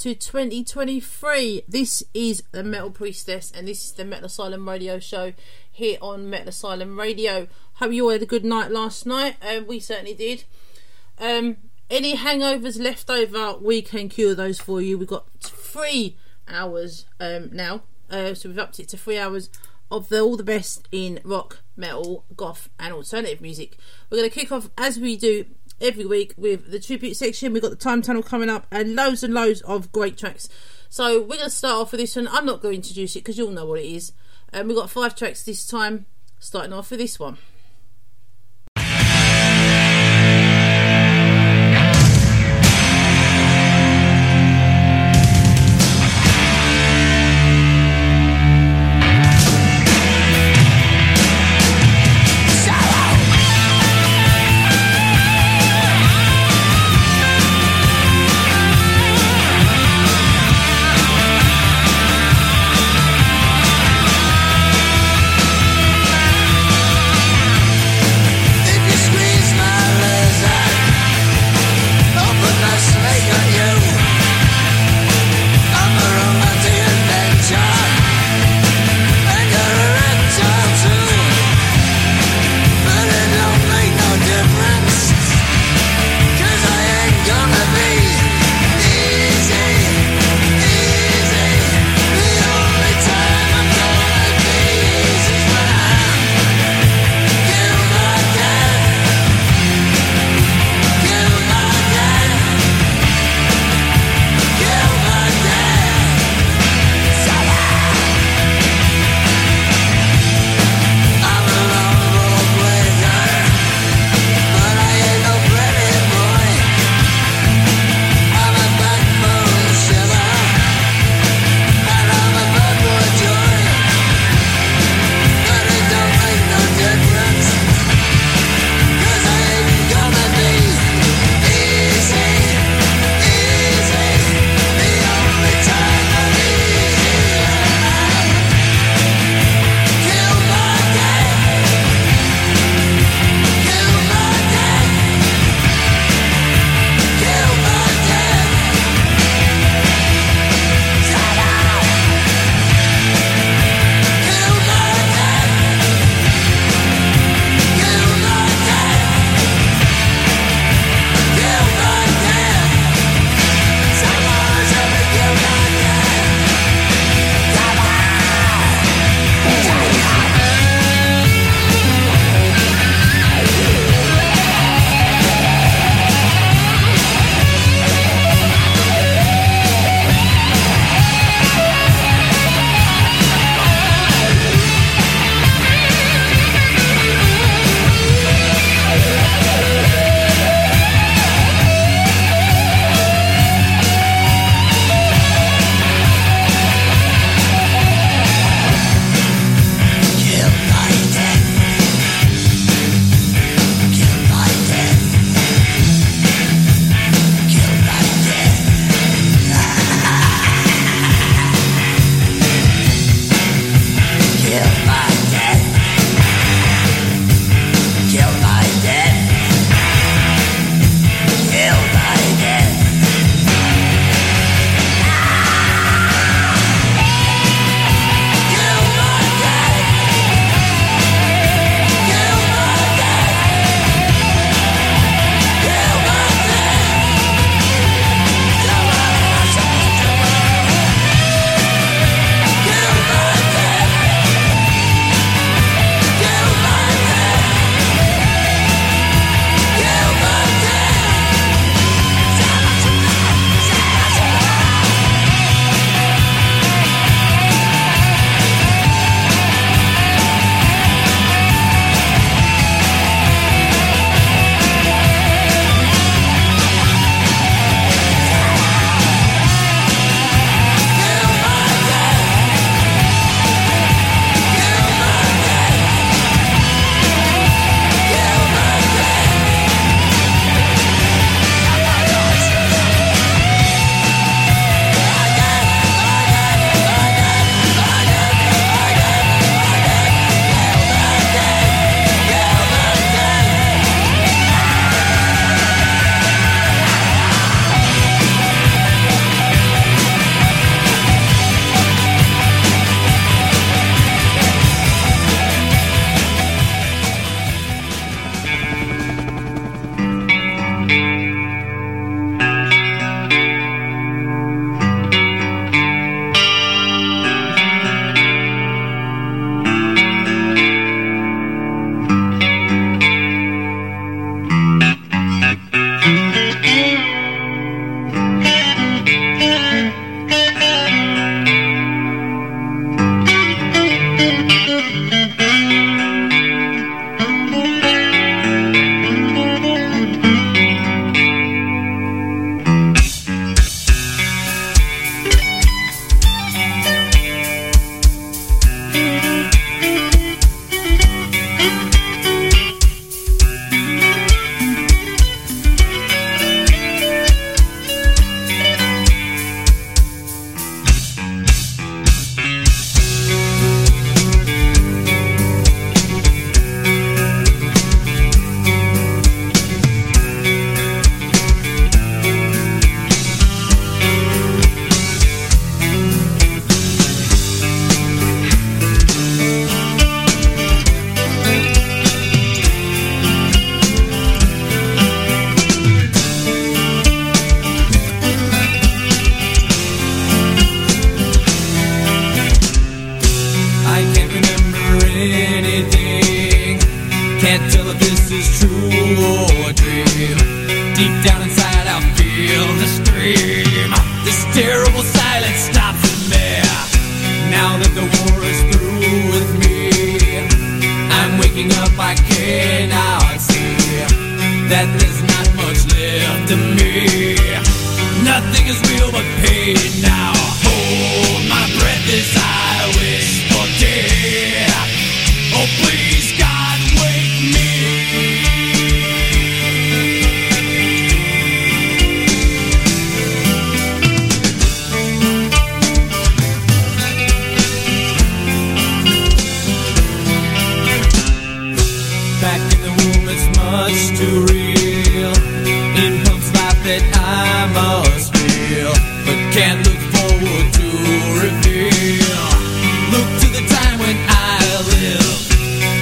to 2023. This is the Metal Priestess, and this is the Metal Asylum Radio Show here on Metal Asylum Radio. Hope you all had a good night last night. Um, we certainly did. Um, any hangovers left over, we can cure those for you. We've got three hours um, now, uh, so we've upped it to three hours of the all the best in rock, metal, goth, and alternative music. We're going to kick off as we do every week with the tribute section. We've got the time tunnel coming up and loads and loads of great tracks. So we're going to start off with this one. I'm not going to introduce it because you'll know what it is. And um, we've got five tracks this time, starting off with this one.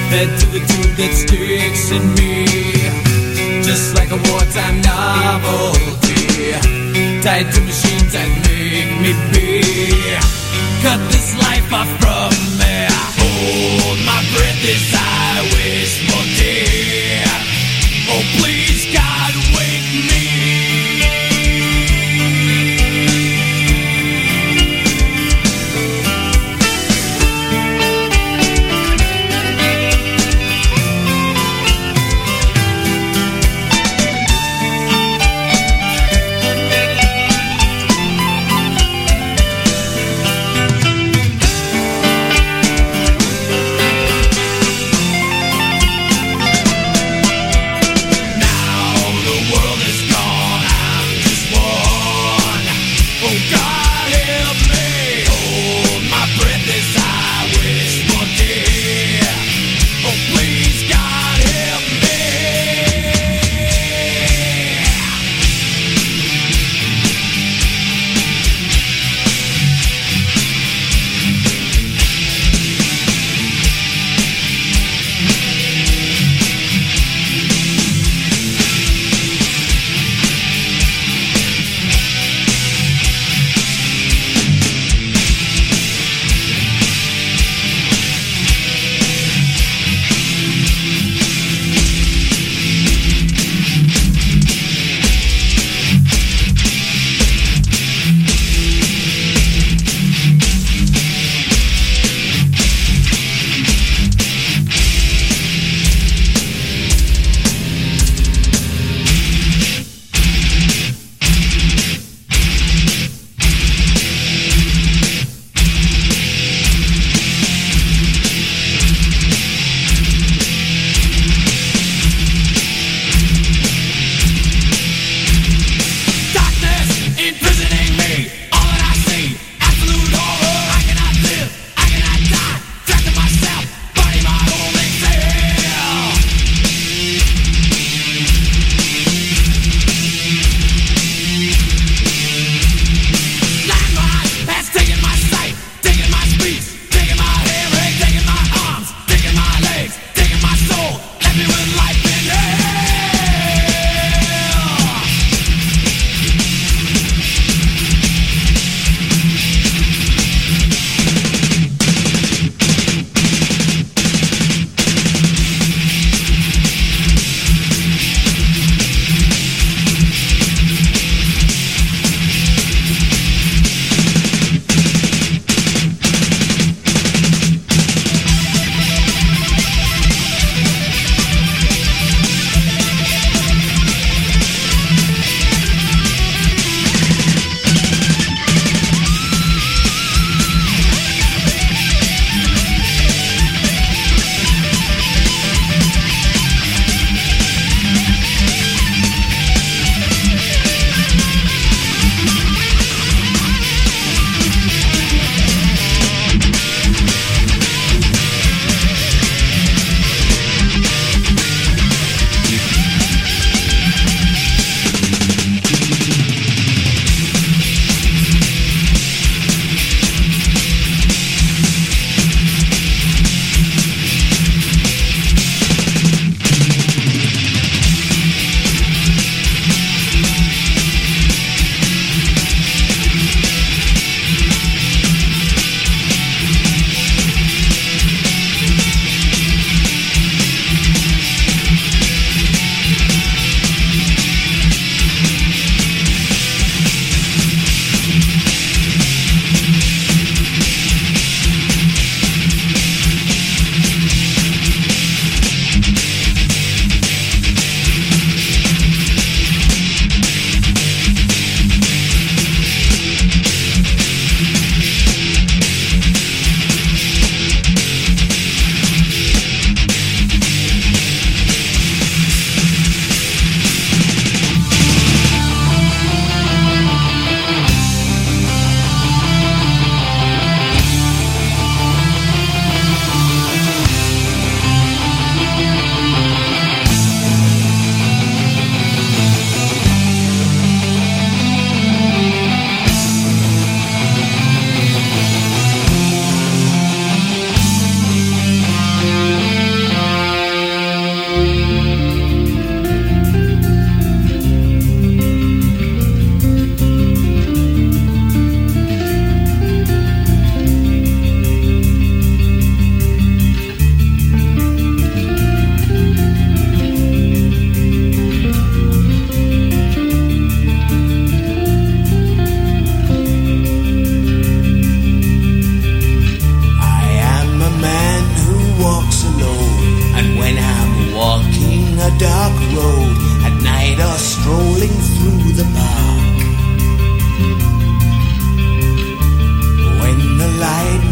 Head to the tune that sticks in me. Just like a wartime novelty. Tied to machines that make me be. Cut this life off from me. Hold my breath as I wish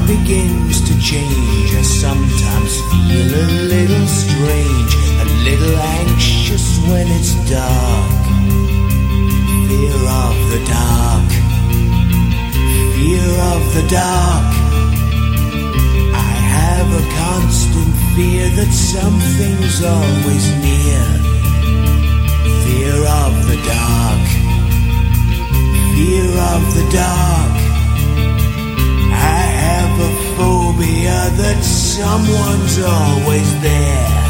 begins to change, I sometimes feel a little strange, a little anxious when it's dark. Fear of the dark, fear of the dark. I have a constant fear that something's always near. Fear of the dark, fear of the dark. A phobia that someone's always there.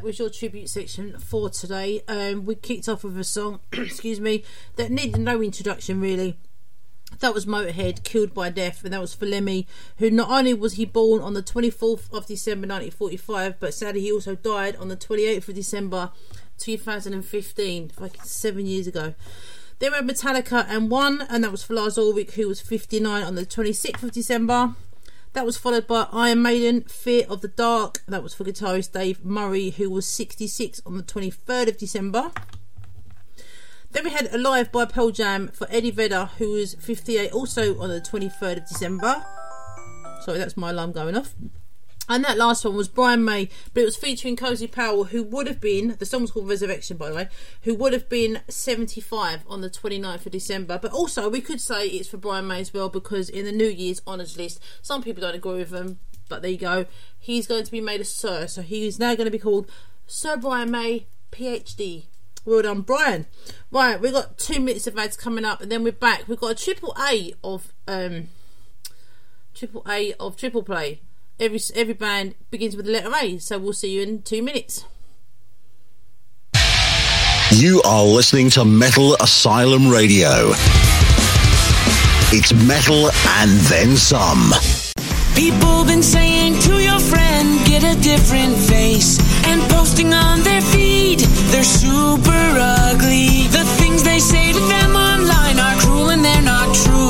That was your tribute section for today. Um, we kicked off with a song, excuse me, that needed no introduction really. That was Motorhead, Killed by Death, and that was for Lemmy, who not only was he born on the 24th of December 1945, but sadly he also died on the 28th of December 2015, like seven years ago. Then we had Metallica and One, and that was for Lars Ulrich, who was 59 on the 26th of December. That was followed by Iron Maiden, Fear of the Dark. That was for guitarist Dave Murray, who was 66 on the 23rd of December. Then we had Alive by Pearl Jam for Eddie Vedder, who was 58 also on the 23rd of December. Sorry, that's my alarm going off. And that last one was Brian May, but it was featuring Cozy Powell, who would have been, the song was called Resurrection, by the way, who would have been 75 on the 29th of December. But also, we could say it's for Brian May as well, because in the New Year's Honours list, some people don't agree with him, but there you go. He's going to be made a Sir, so he is now going to be called Sir Brian May, PhD. Well done, Brian. Right, we've got two minutes of ads coming up, and then we're back. We've got a triple A of um, triple A of triple play. Every every band begins with the letter A, so we'll see you in two minutes. You are listening to Metal Asylum Radio. It's metal and then some. People been saying to your friend, get a different face. And posting on their feed, they're super ugly. The things they say to them online are cruel and they're not true.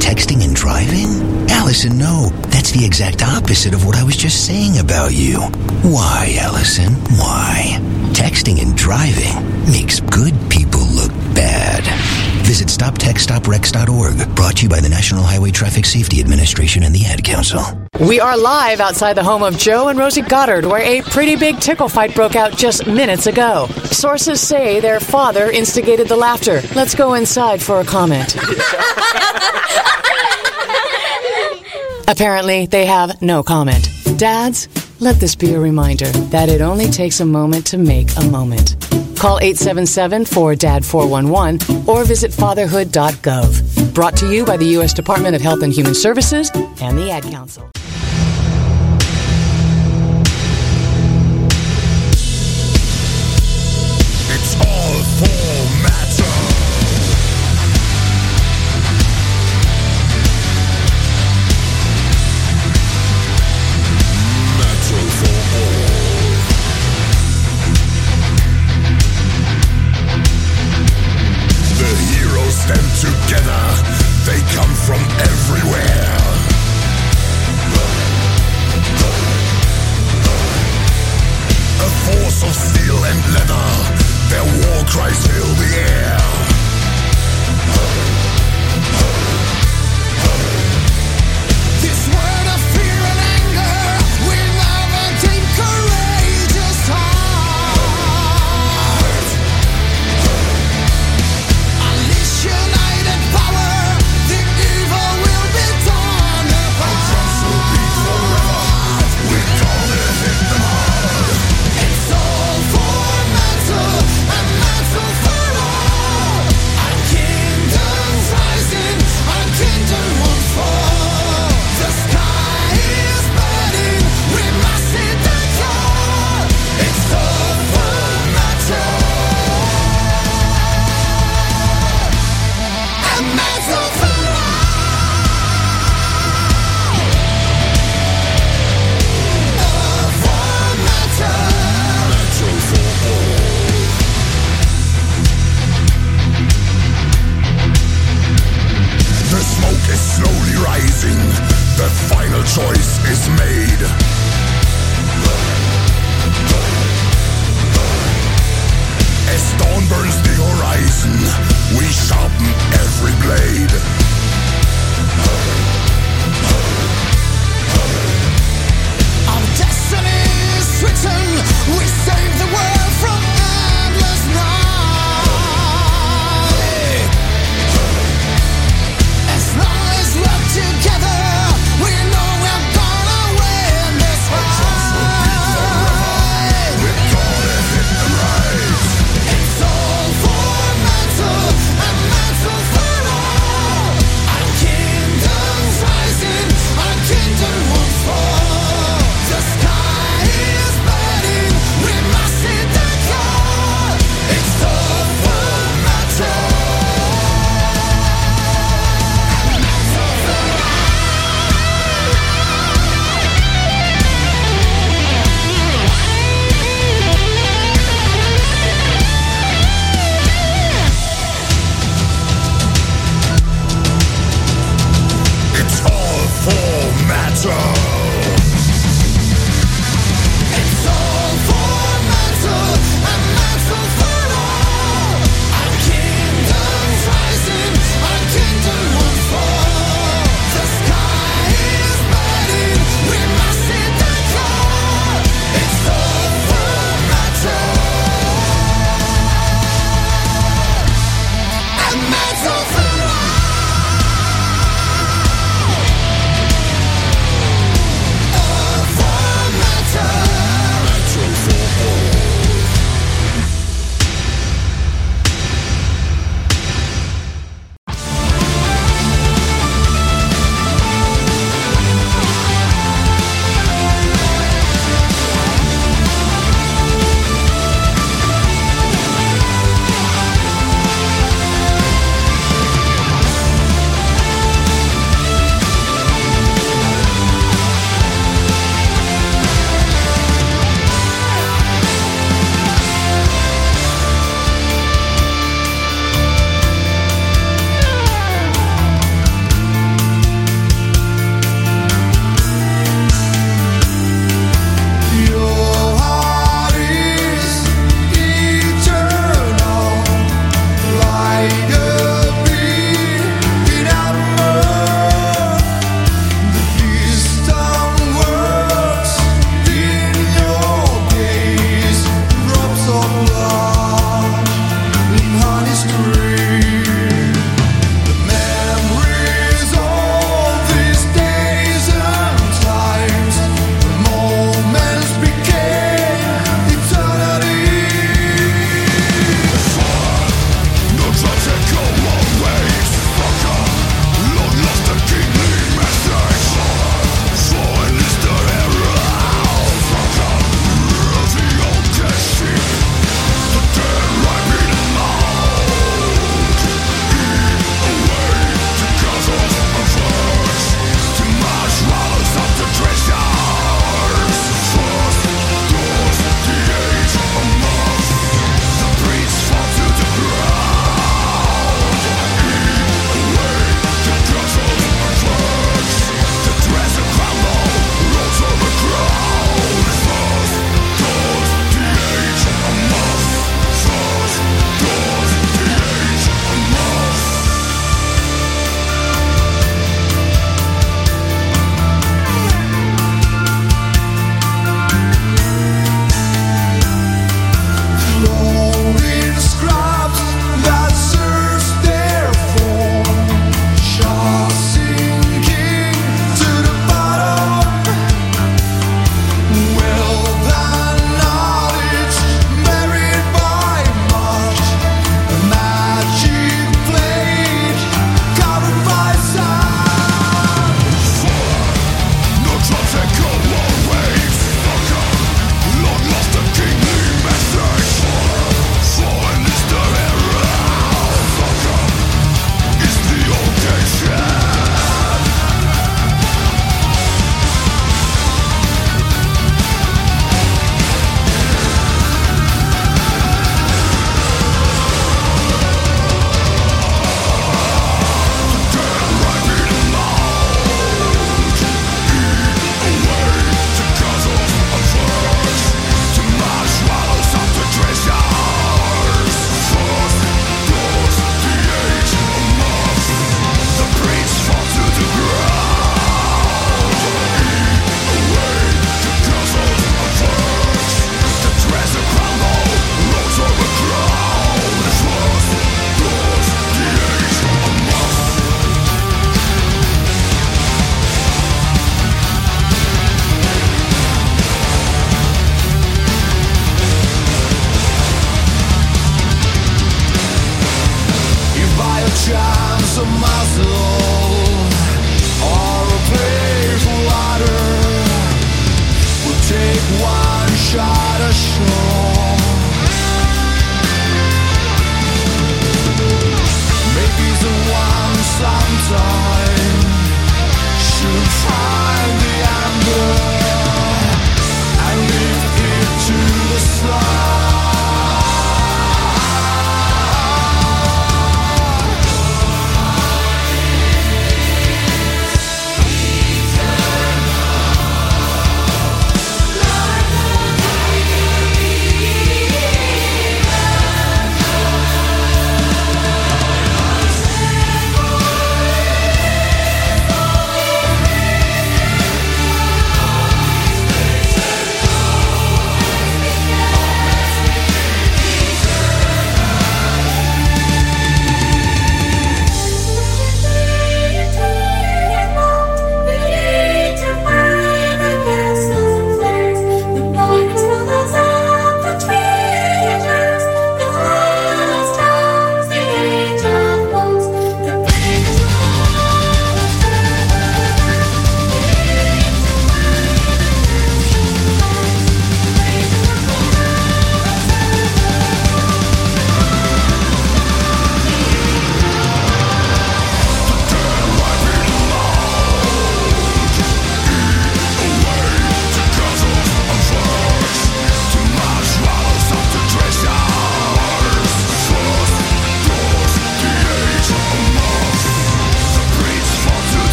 texting and driving? Allison, no. That's the exact opposite of what I was just saying about you. Why, Allison? Why? Texting and driving makes good people look bad. Visit StopTextsStopWrecks.org, brought to you by the National Highway Traffic Safety Administration and the Ad Council. We are live outside the home of Joe and Rosie Goddard, where a pretty big tickle fight broke out just minutes ago. Sources say their father instigated the laughter. Let's go inside for a comment. Apparently, they have no comment. Dads, let this be a reminder that it only takes a moment to make a moment. Call 877 4DAD 411 or visit fatherhood.gov. Brought to you by the U.S. Department of Health and Human Services and the Ad Council.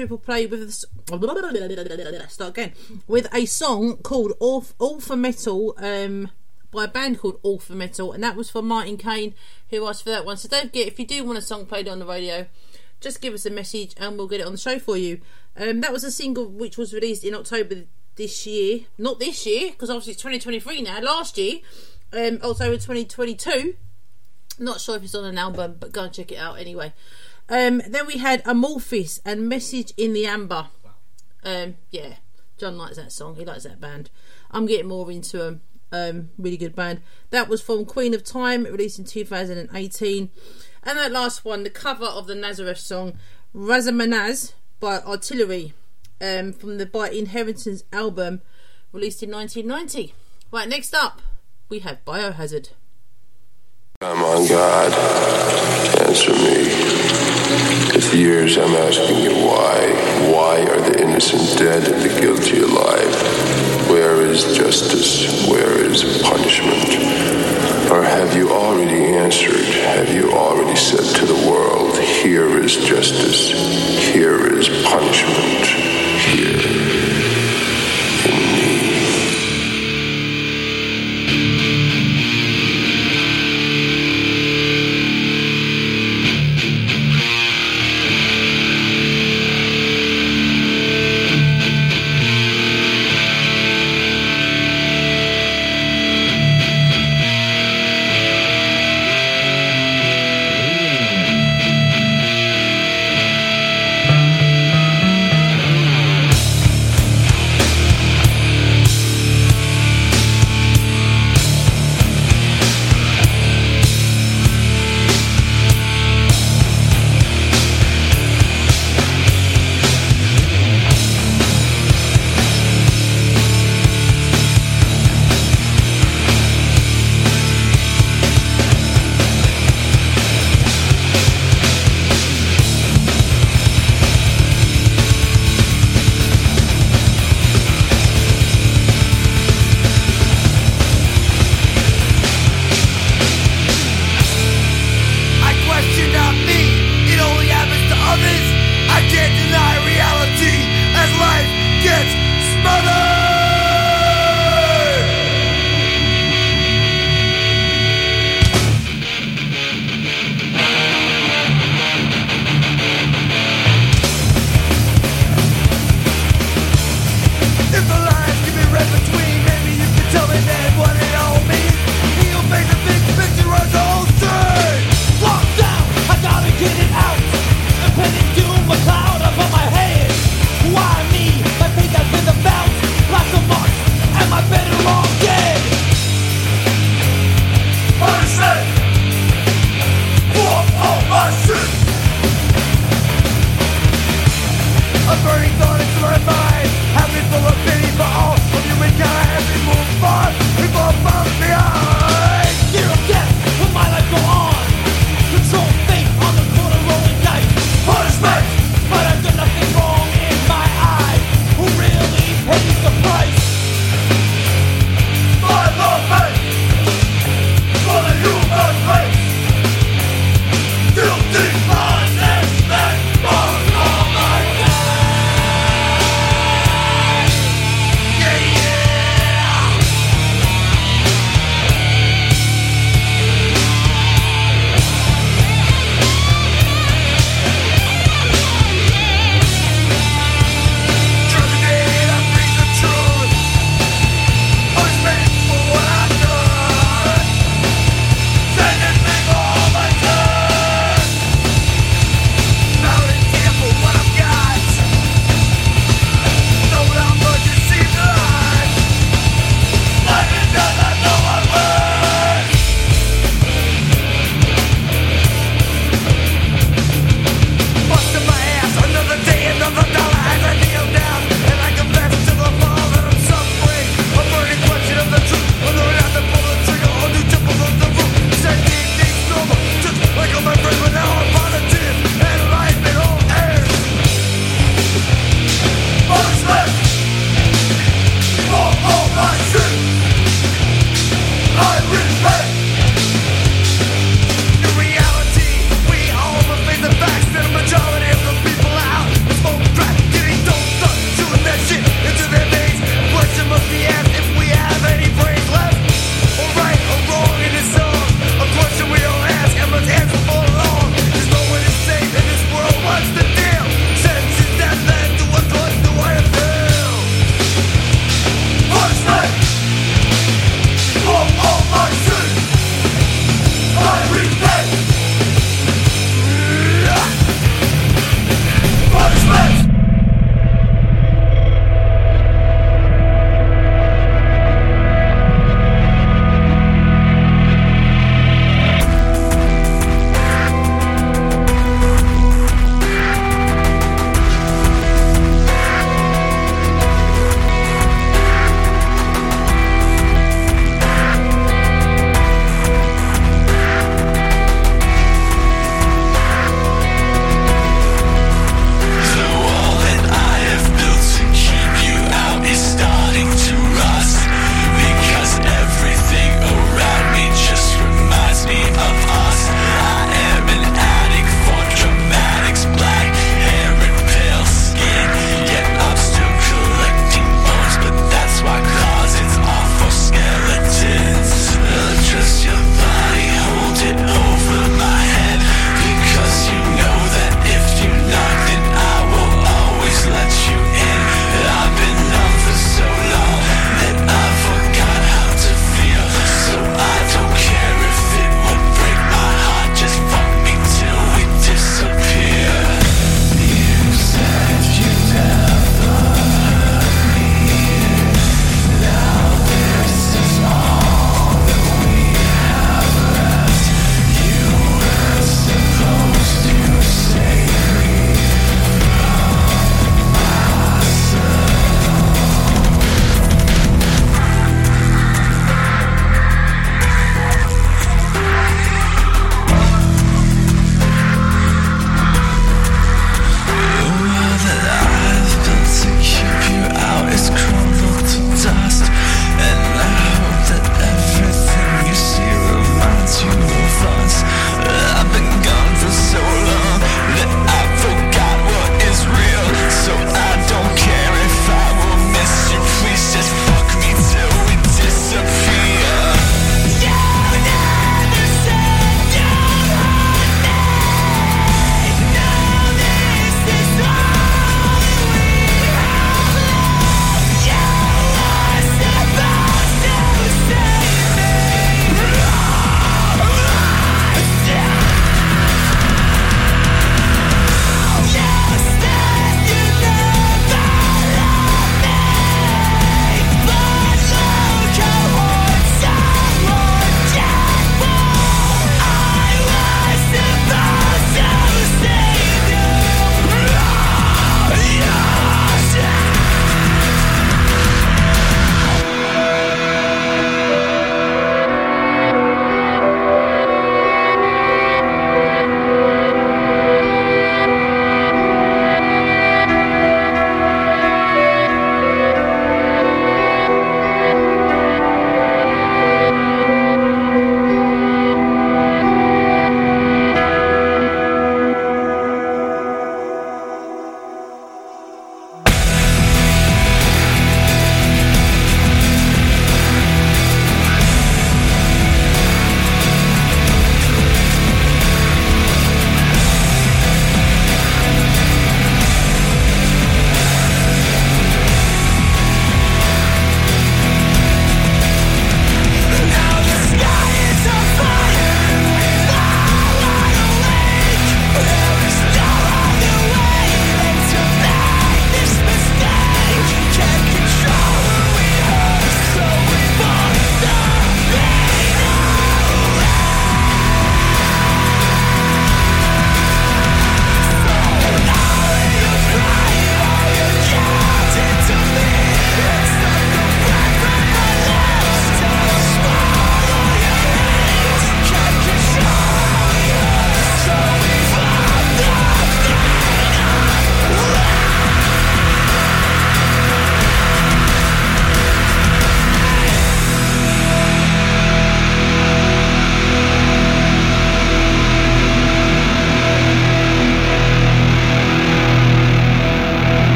Triple play with a, start again with a song called All, All for Metal um, by a band called All for Metal, and that was for Martin Kane who asked for that one. So don't forget if you do want a song played on the radio, just give us a message and we'll get it on the show for you. Um, that was a single which was released in October this year, not this year because obviously it's 2023 now. Last year, um, October 2022. Not sure if it's on an album, but go and check it out anyway. Um, then we had Amorphis and Message in the Amber. Um, yeah, John likes that song. He likes that band. I'm getting more into them. Um, really good band. That was from Queen of Time, released in 2018. And that last one, the cover of the Nazareth song, Razamanaz by Artillery, um, from the By Inheritance album, released in 1990. Right, next up, we have Biohazard. Come on, God, answer me. Years I'm asking you why. Why are the innocent dead and the guilty alive? Where is justice? Where is punishment? Or have you already answered? Have you already said to the world, here is justice, here is punishment, here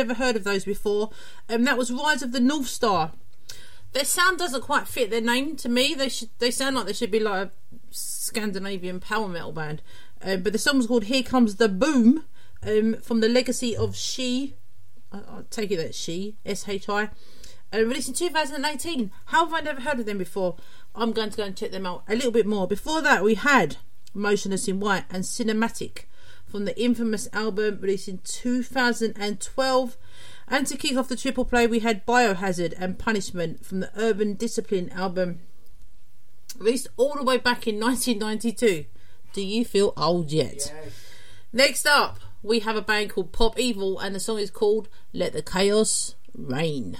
never heard of those before. Um, that was Rise of the North Star. Their sound doesn't quite fit their name to me. They should they sound like they should be like a Scandinavian power metal band. Um, but the song called "Here Comes the Boom" um, from the Legacy of Shi. I, I take it that Shi S H I. Uh, released in 2018. How have I never heard of them before? I'm going to go and check them out a little bit more. Before that, we had Motionless in White and Cinematic from the infamous album released in 2012. And to kick off the triple play, we had Biohazard and Punishment from the Urban Discipline album released all the way back in 1992. Do you feel old yet? Next up, we have a band called Pop Evil, and the song is called Let the Chaos Reign.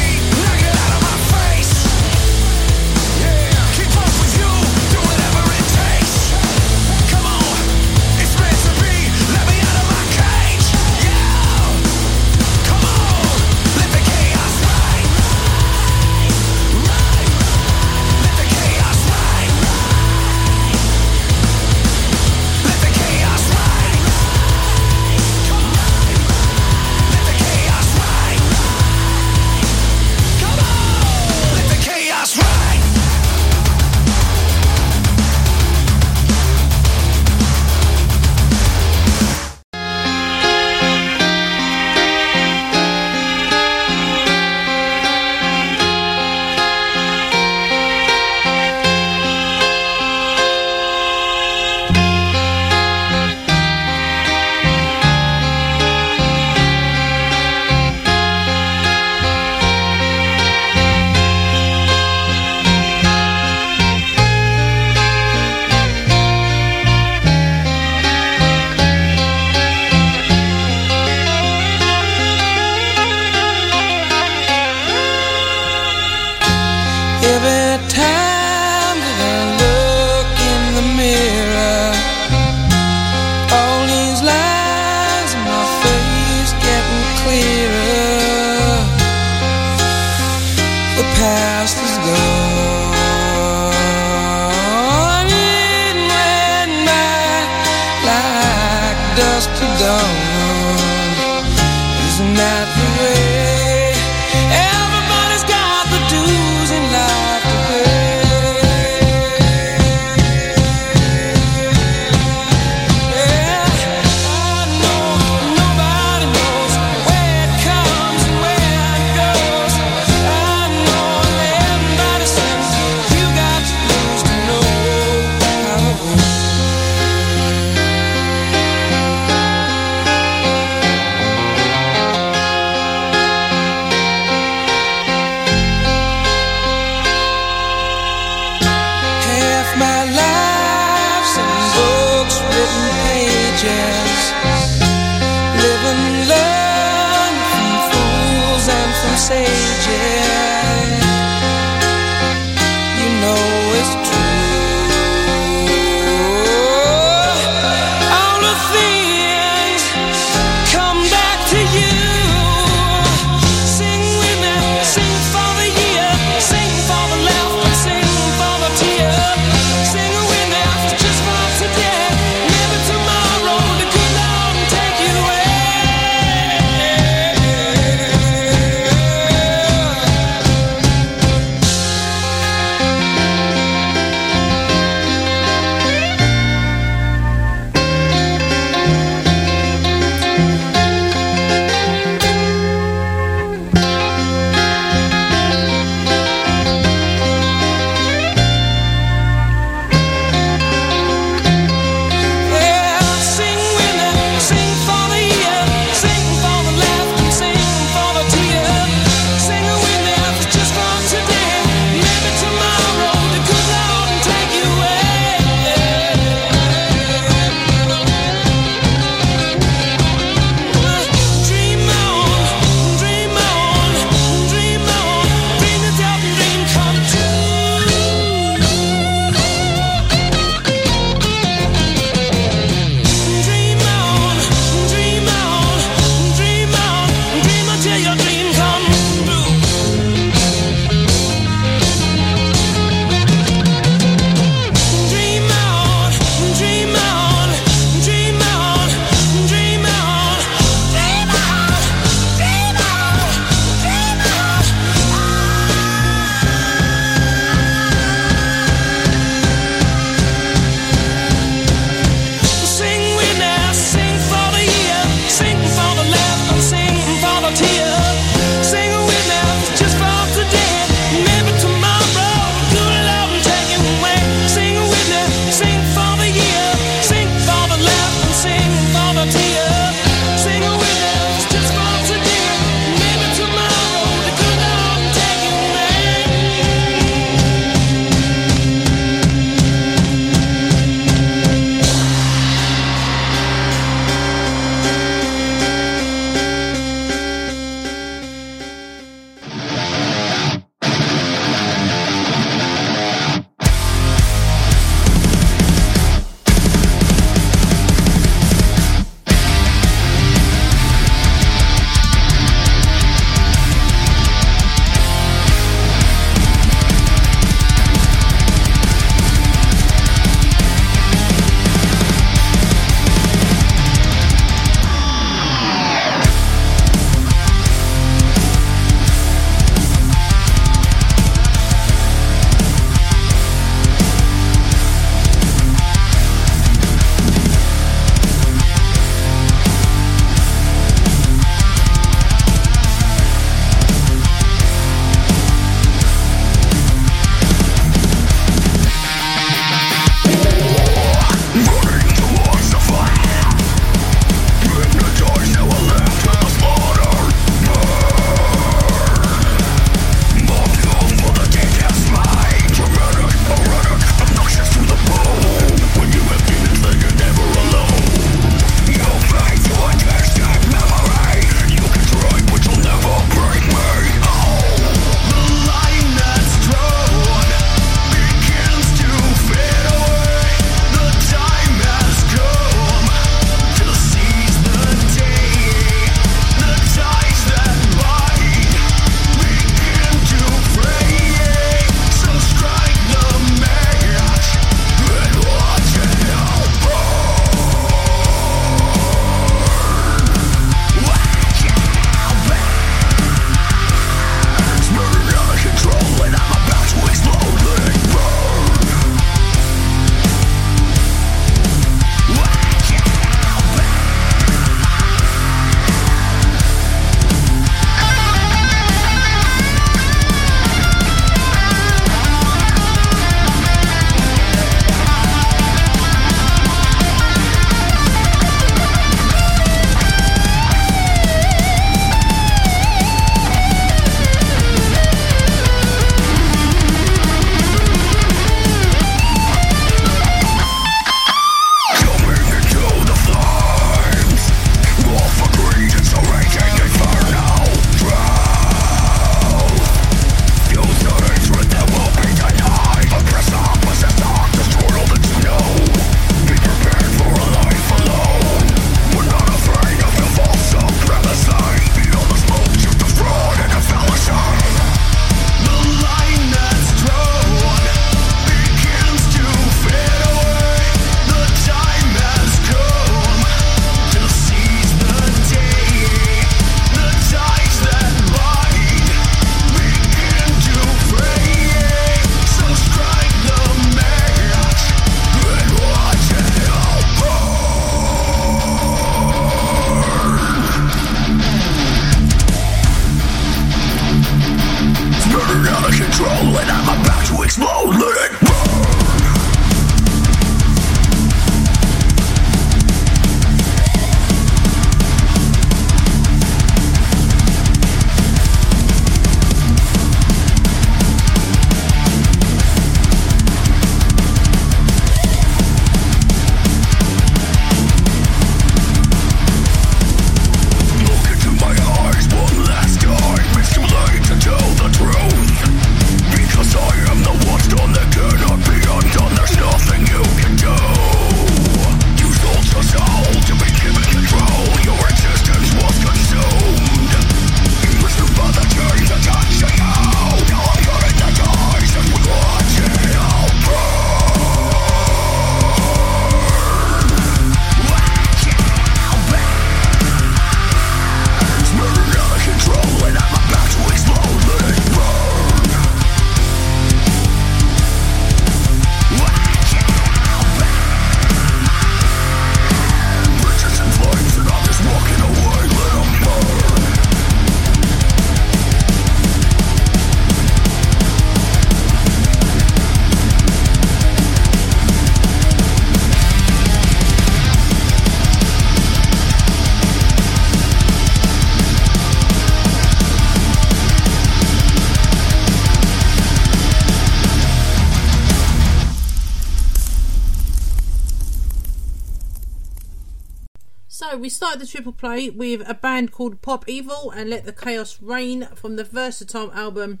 Started the triple play with a band called Pop Evil and Let the Chaos Reign from the Versatile album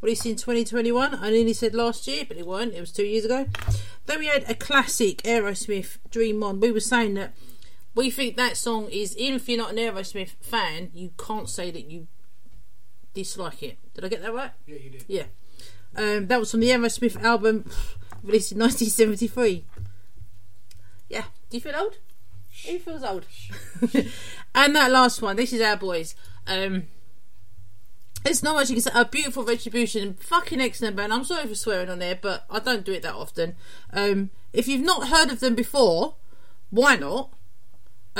released in 2021. I nearly said last year, but it weren't. It was two years ago. Then we had a classic Aerosmith Dream On. We were saying that we think that song is, even if you're not an Aerosmith fan, you can't say that you dislike it. Did I get that right? Yeah, you did. Yeah. Um, that was from the Aerosmith album released in 1973. Yeah. Do you feel old? Who feels old? and that last one, this is our boys. Um, it's not much you can say. A beautiful retribution, fucking excellent band. I'm sorry for swearing on there, but I don't do it that often. Um, if you've not heard of them before, why not?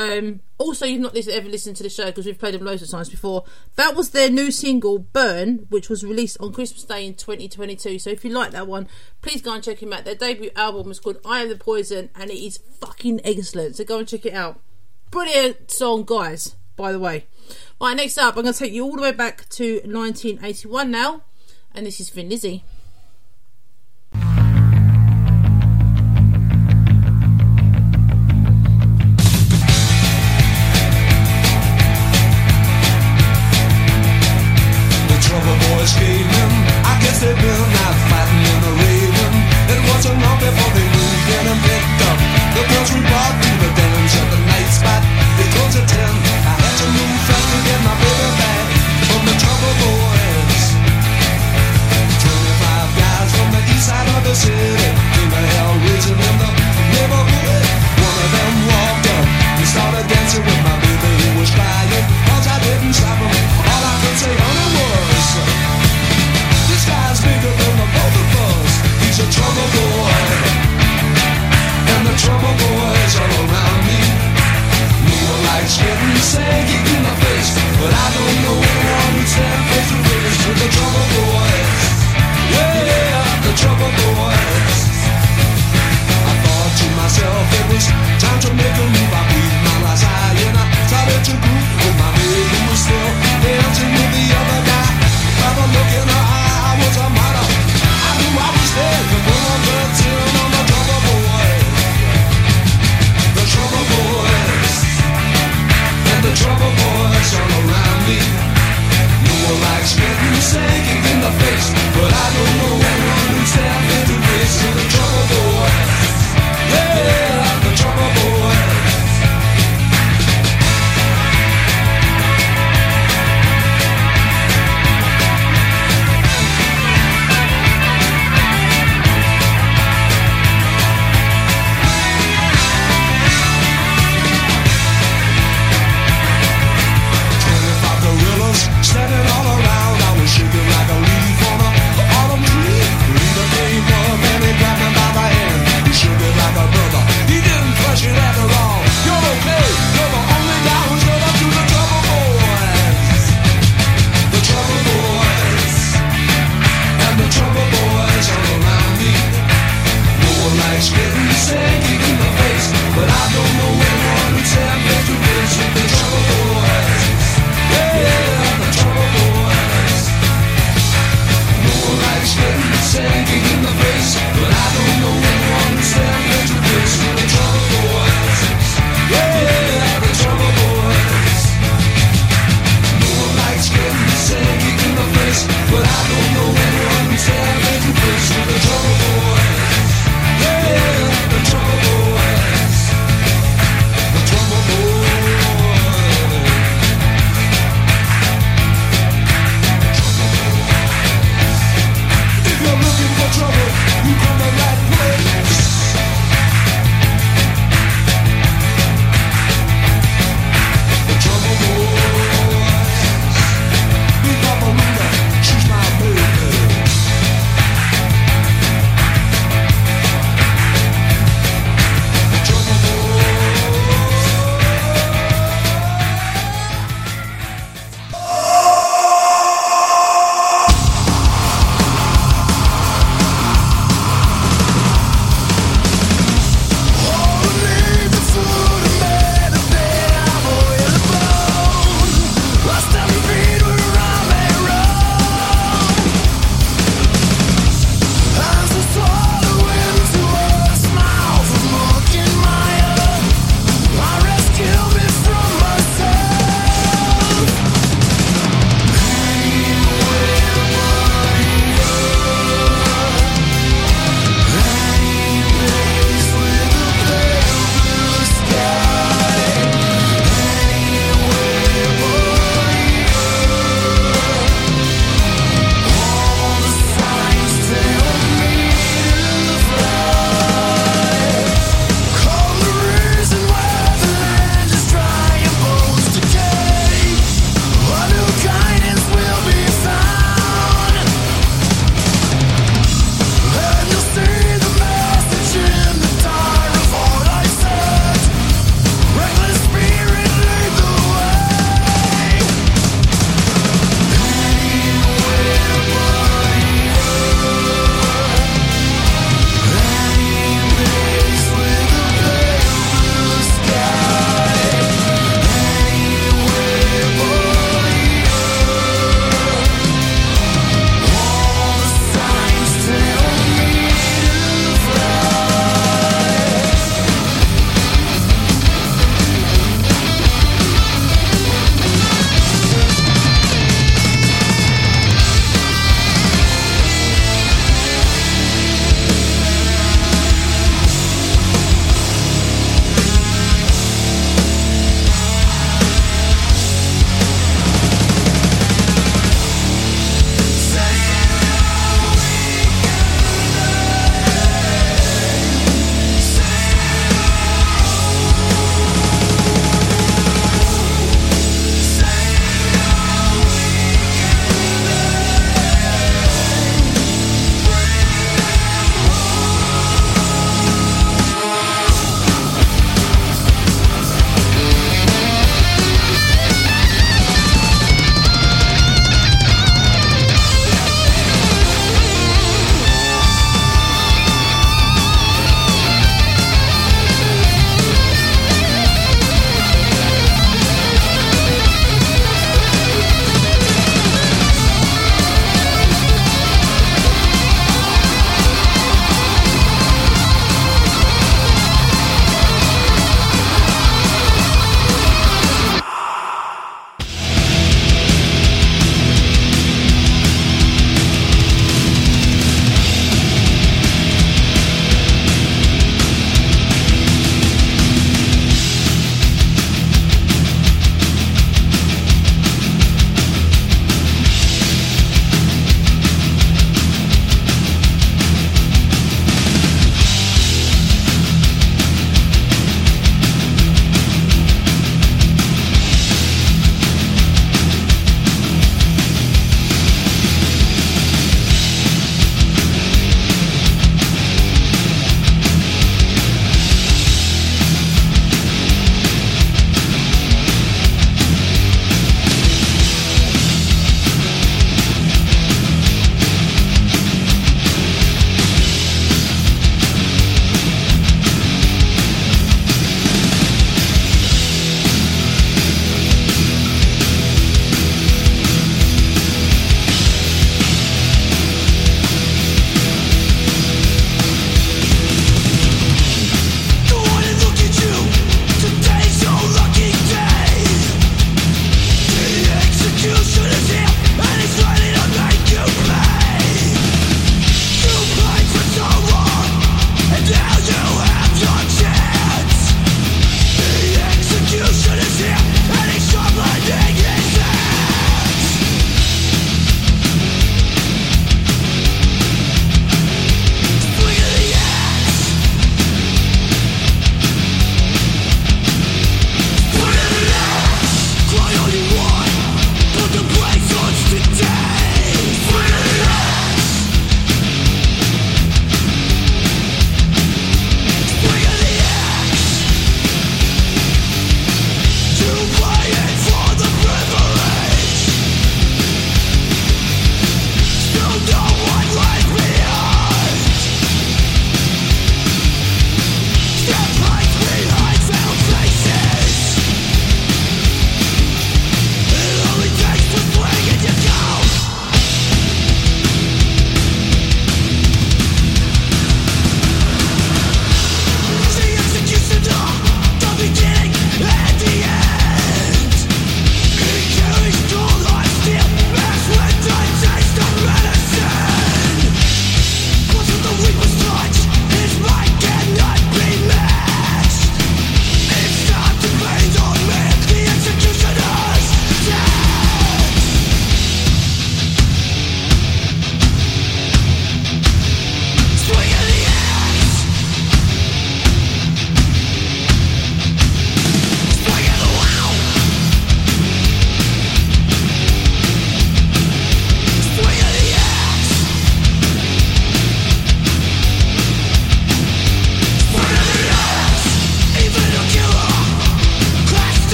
Um, also, you've not ever listened to the show because we've played them loads of times before. That was their new single, Burn, which was released on Christmas Day in 2022. So if you like that one, please go and check them out. Their debut album is called I Am the Poison and it is fucking excellent. So go and check it out. Brilliant song, guys, by the way. Right, next up, I'm going to take you all the way back to 1981 now. And this is Vin.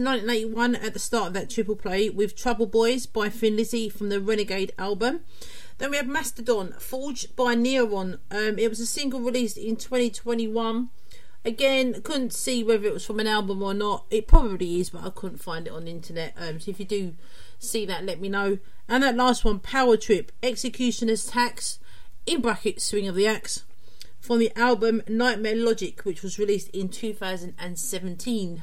To 1981 at the start of that triple play with Trouble Boys by Thin Lizzy from the Renegade album. Then we have Mastodon, Forged by Neron. Um, it was a single released in 2021. Again, couldn't see whether it was from an album or not. It probably is, but I couldn't find it on the internet. Um, so if you do see that, let me know. And that last one, Power Trip, Executioner's Tax, in brackets, Swing of the Axe, from the album Nightmare Logic, which was released in 2017.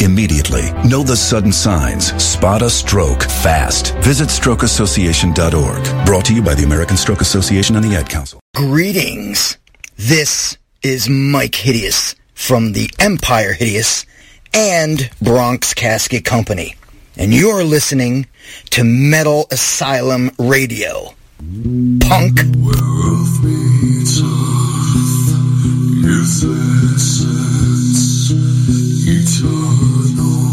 immediately. Know the sudden signs. Spot a stroke fast. Visit strokeassociation.org. Brought to you by the American Stroke Association and the Ad Council. Greetings. This is Mike Hideous from the Empire Hideous and Bronx Casket Company. And you're listening to Metal Asylum Radio. Punk. Is essence eternal?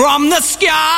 From the sky.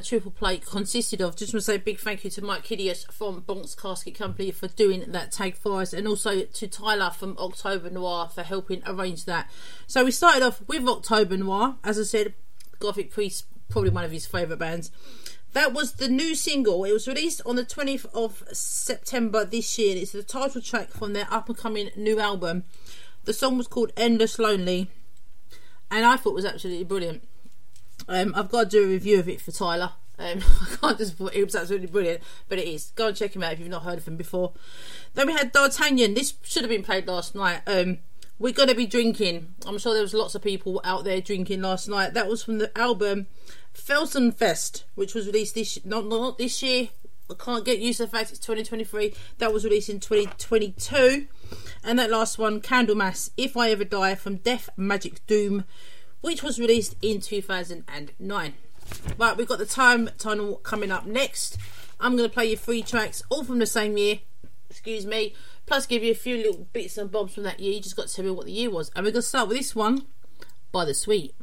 That triple plate consisted of, just want to say a big thank you to Mike Hideous from Bronx Casket Company for doing that tag for us, and also to Tyler from October Noir for helping arrange that. So we started off with October Noir, as I said, Gothic Priest, probably one of his favourite bands. That was the new single. It was released on the 20th of September this year. It's the title track from their up and coming new album. The song was called Endless Lonely, and I thought was absolutely brilliant. Um, I've got to do a review of it for Tyler. Um, I can't just it was absolutely brilliant, but it is. Go and check him out if you've not heard of him before. Then we had D'Artagnan. This should have been played last night. Um, we're going to be drinking. I'm sure there was lots of people out there drinking last night. That was from the album Felsenfest, which was released this not not this year. I can't get used to the fact it's 2023. That was released in 2022. And that last one, Candlemass, If I Ever Die, from Death Magic Doom, which was released in 2009. Right, we've got the time tunnel coming up next. I'm going to play you three tracks, all from the same year. Excuse me. Plus, give you a few little bits and bobs from that year. You just got to tell me what the year was. And we're going to start with this one by The Sweet.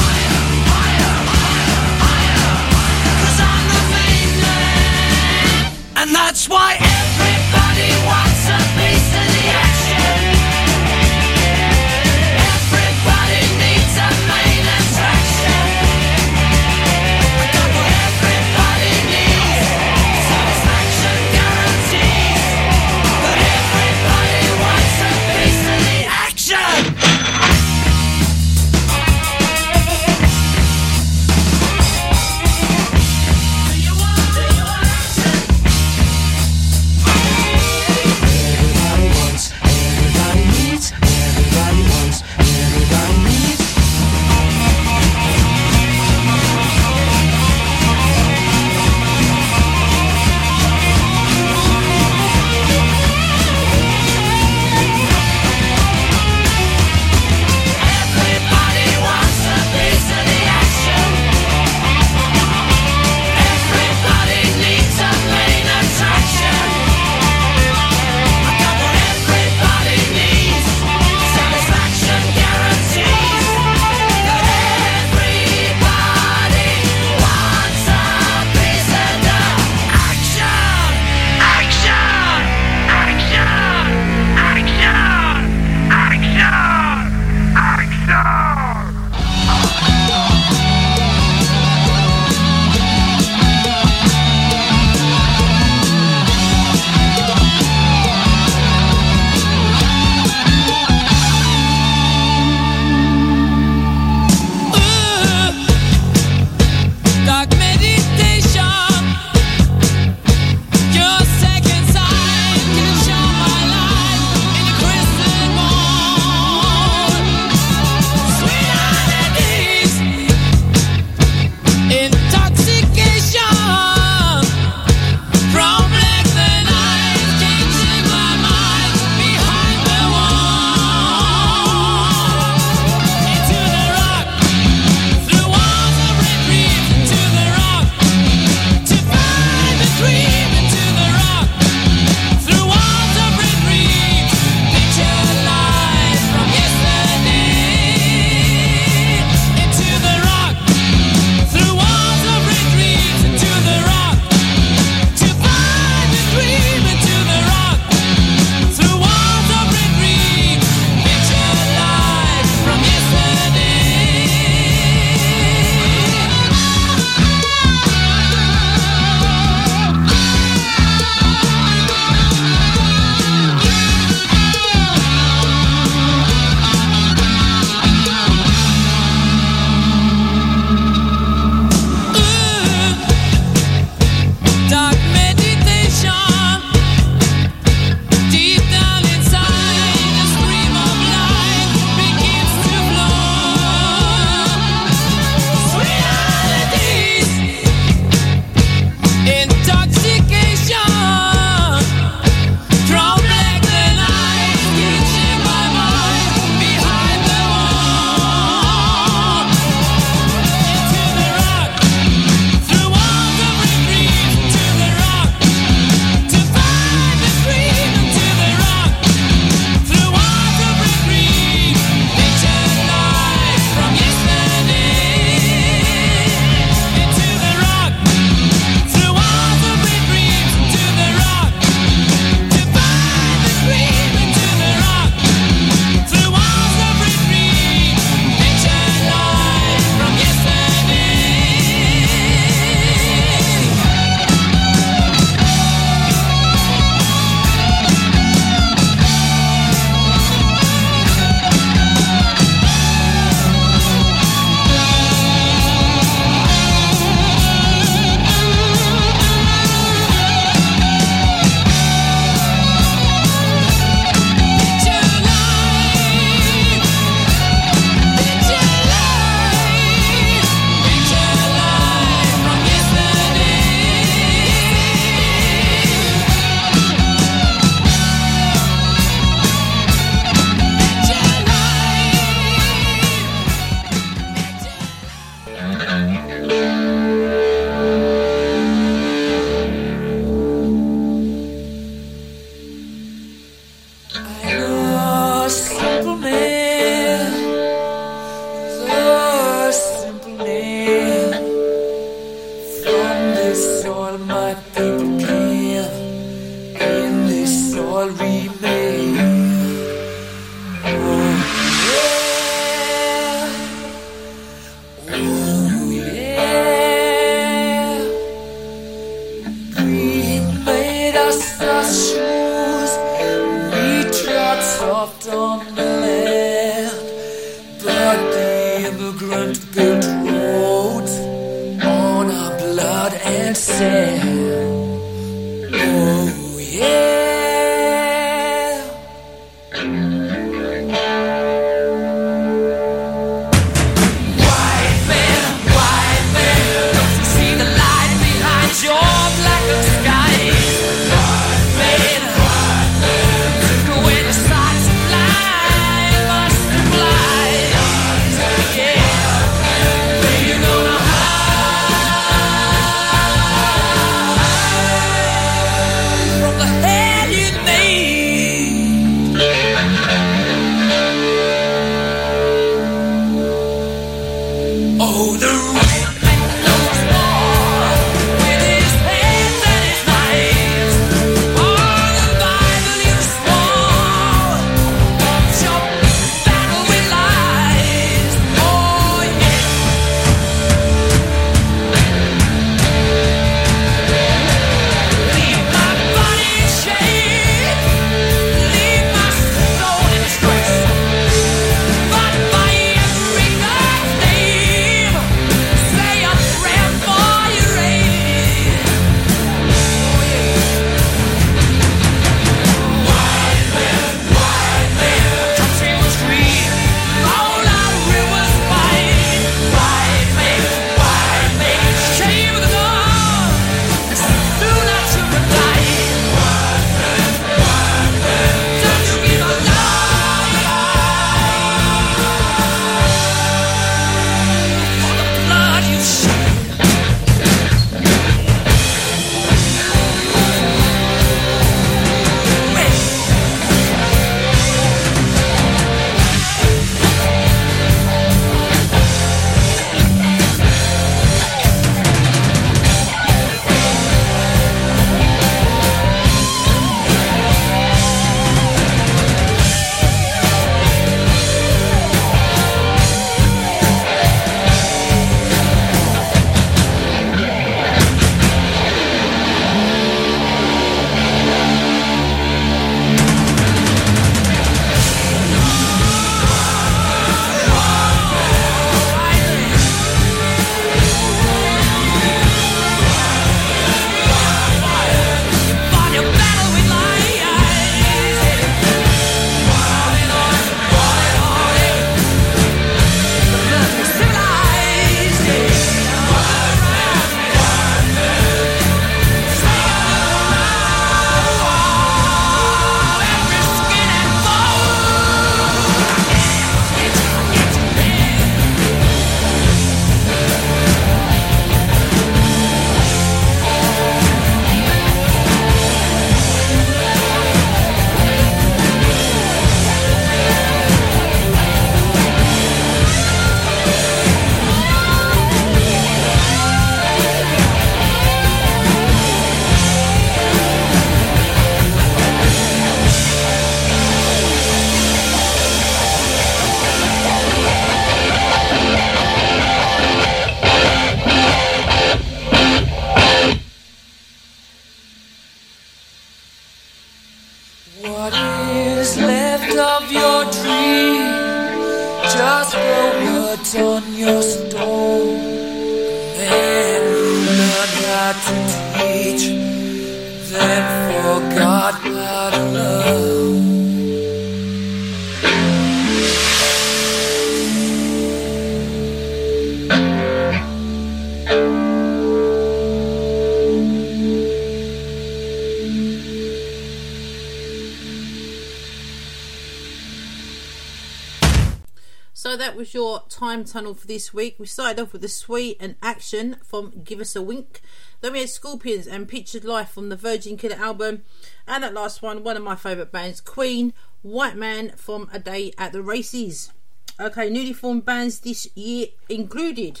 Time Tunnel for this week. We started off with a Sweet and Action from Give Us a Wink. Then we had Scorpions and Pictured Life from the Virgin Killer album. And that last one, one of my favourite bands, Queen, White Man from A Day at the Races. Okay, newly formed bands this year included,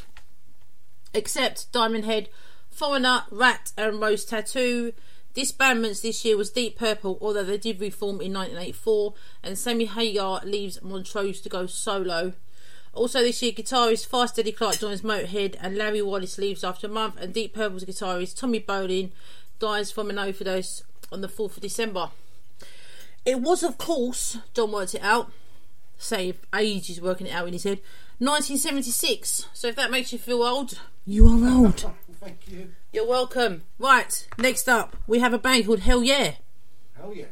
Accept Diamond Head, Foreigner, Ratt, and Rose Tattoo. Disbandments this year was Deep Purple, although they did reform in 1984, and Sammy Hagar leaves Montrose to go solo. Also this year, guitarist Fast Eddie Clarke joins Motorhead and Larry Wallis leaves after a month and Deep Purple's guitarist Tommy Bolin dies from an overdose on the 4th of December. It was, of course, John worked it out, saved ages working it out in his head, 1976. So if that makes you feel old, you are old. Thank you. You're welcome. Right, next up, we have a band called Hellyeah. Hell Yeah.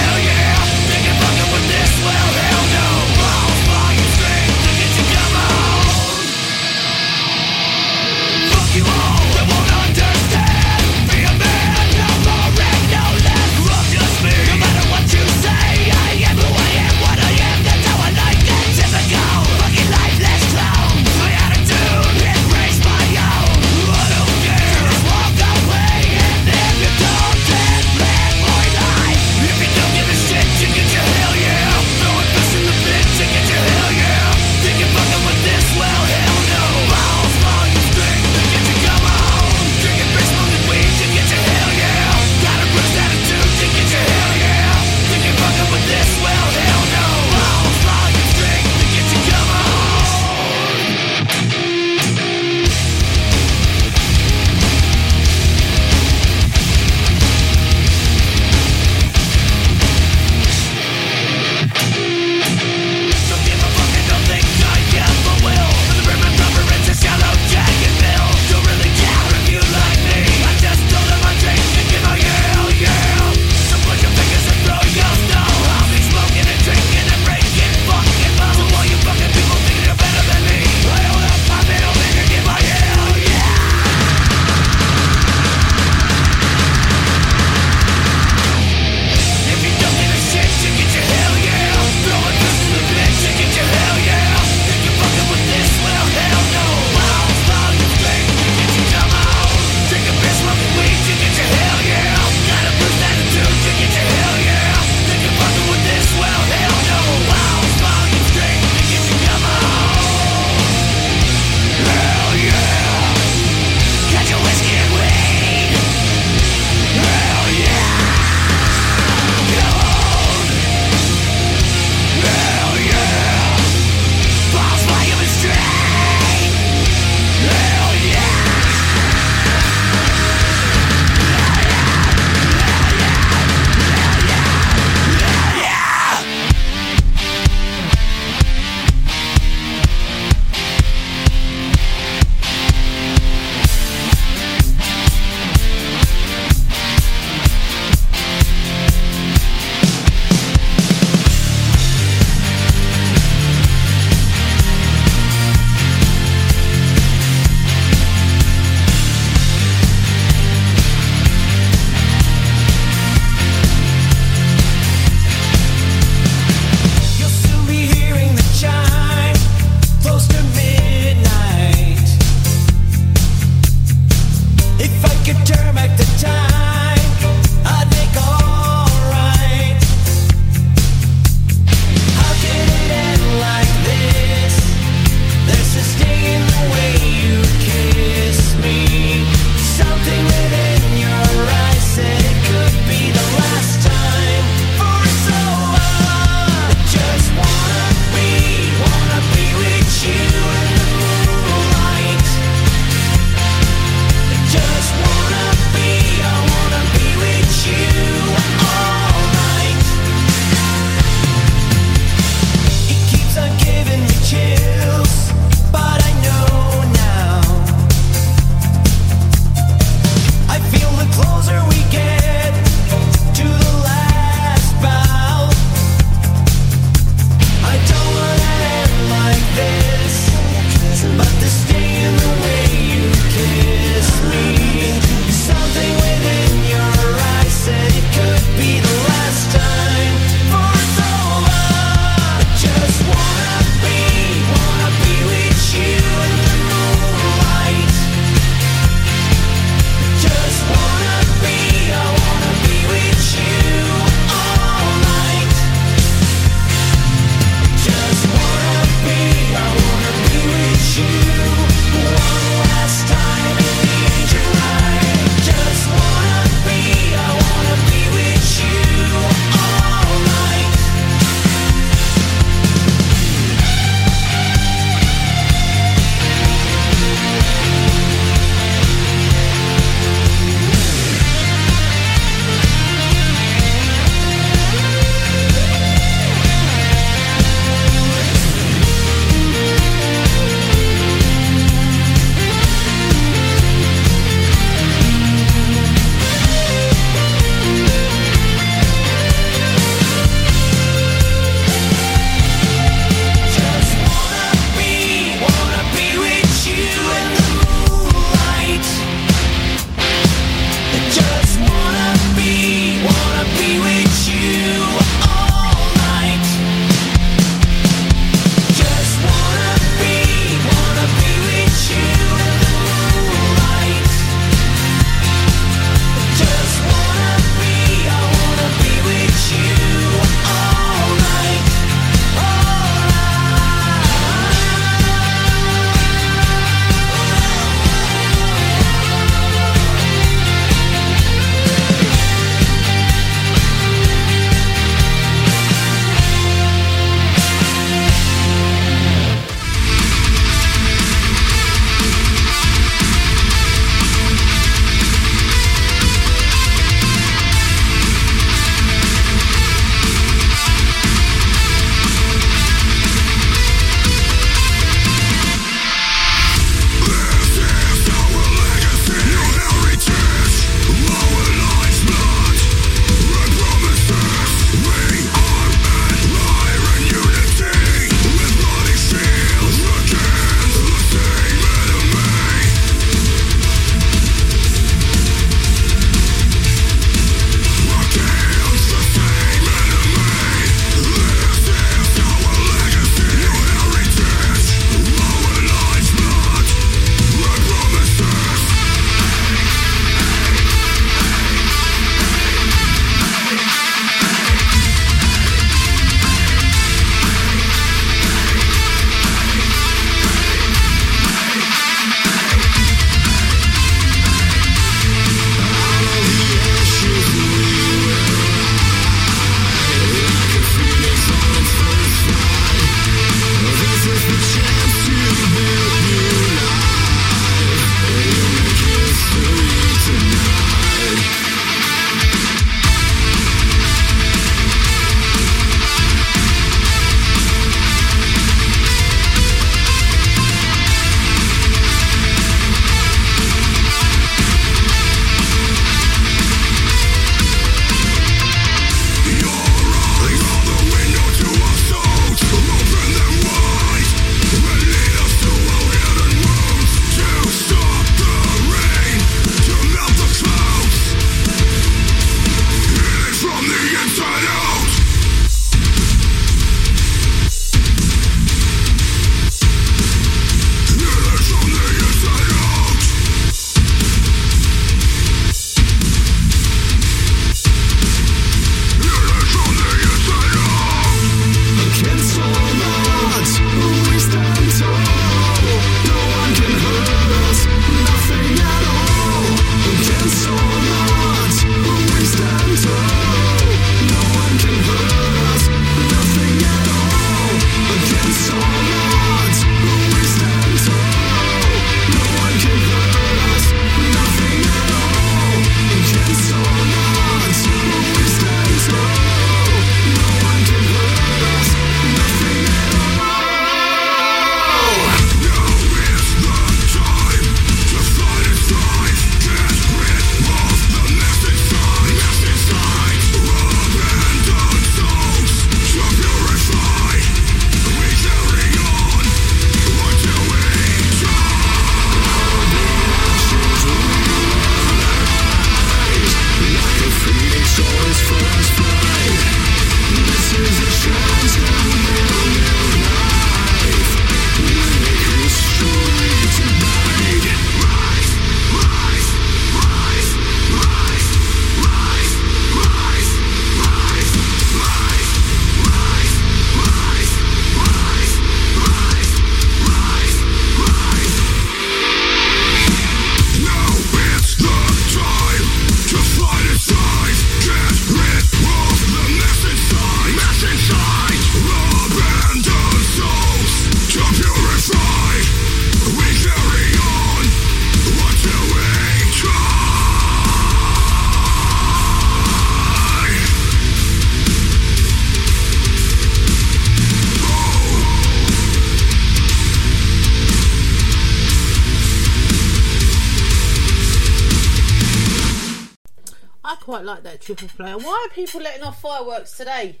Why are people letting off fireworks today?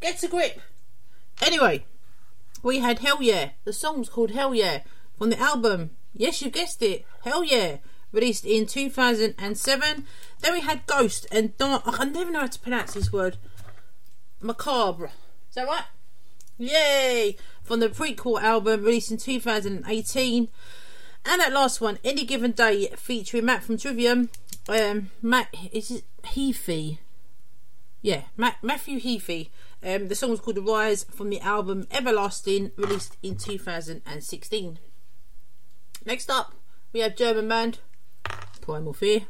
Get a grip. Anyway, we had Hellyeah. The song's called Hellyeah from the album. Yes, you guessed it. Hellyeah. Released in 2007. Then we had Ghost and Dark. I never know how to pronounce this word. Macabre. Is that right? Yay! From the Prequelle album released in 2018. And that last one, Any Given Day, featuring Matt from Trivium. Um, Matt, is it Heafy? Yeah, Matt, Matthew Heafy. Um, the song was called The Rise from the album Everlasting, released in 2016. Next up, we have German band Primal Fear.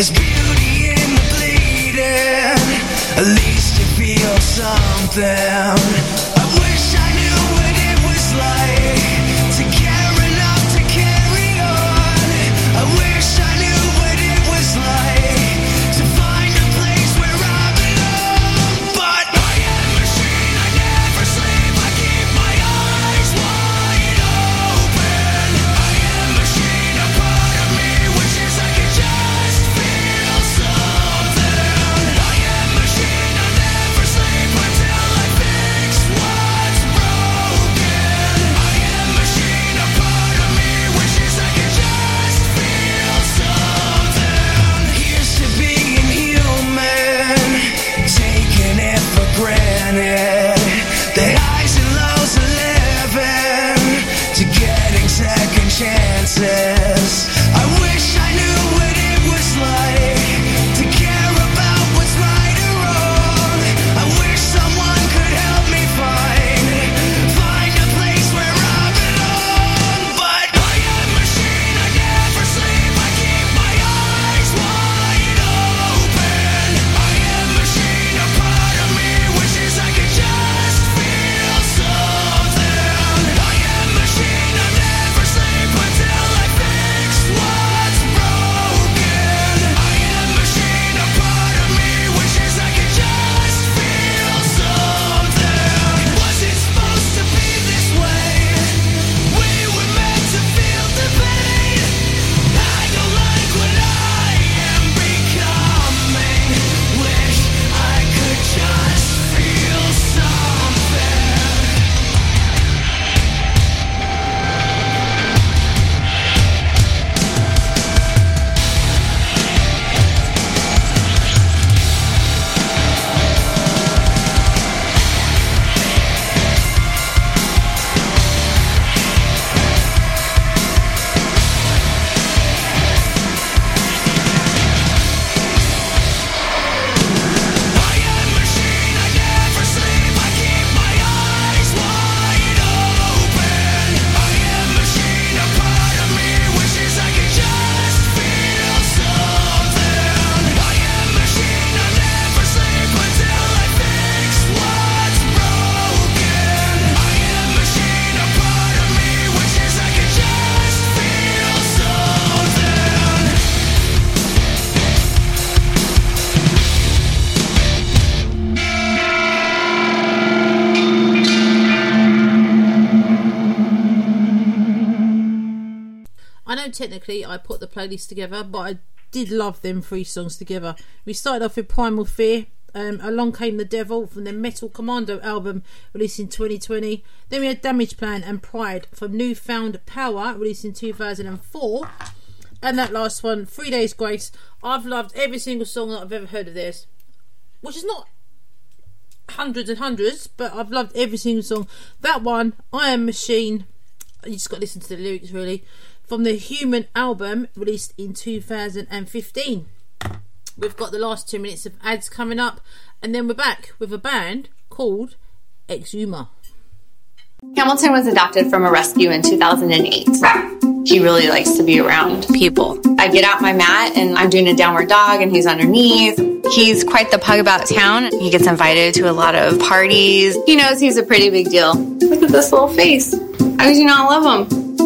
There's beauty in the bleeding. At least you feel something. I wish. Technically I put the playlist together, but I did love them three songs together. We started off with Primal Fear. Um, Along Came the Devil from their Metal Commando album released in 2020. Then we had Damageplan and Pride from Newfound Power released in 2004. And that last one, Three Days Grace. I've loved every single song that I've ever heard of theirs, which is not hundreds and hundreds, but I've loved every single song. That one, I Am Machine. You just got to listen to the lyrics really. From the Human album released in 2015. We've got the last two minutes of ads coming up, and then we're back with a band called Exuma. Hamilton was adopted from a rescue in 2008. He really likes to be around people. I get out my mat and I'm doing a downward dog and he's underneath. He's quite the pug about town. He gets invited to a lot of parties. He knows he's a pretty big deal. Look at this little face. How could you not love him?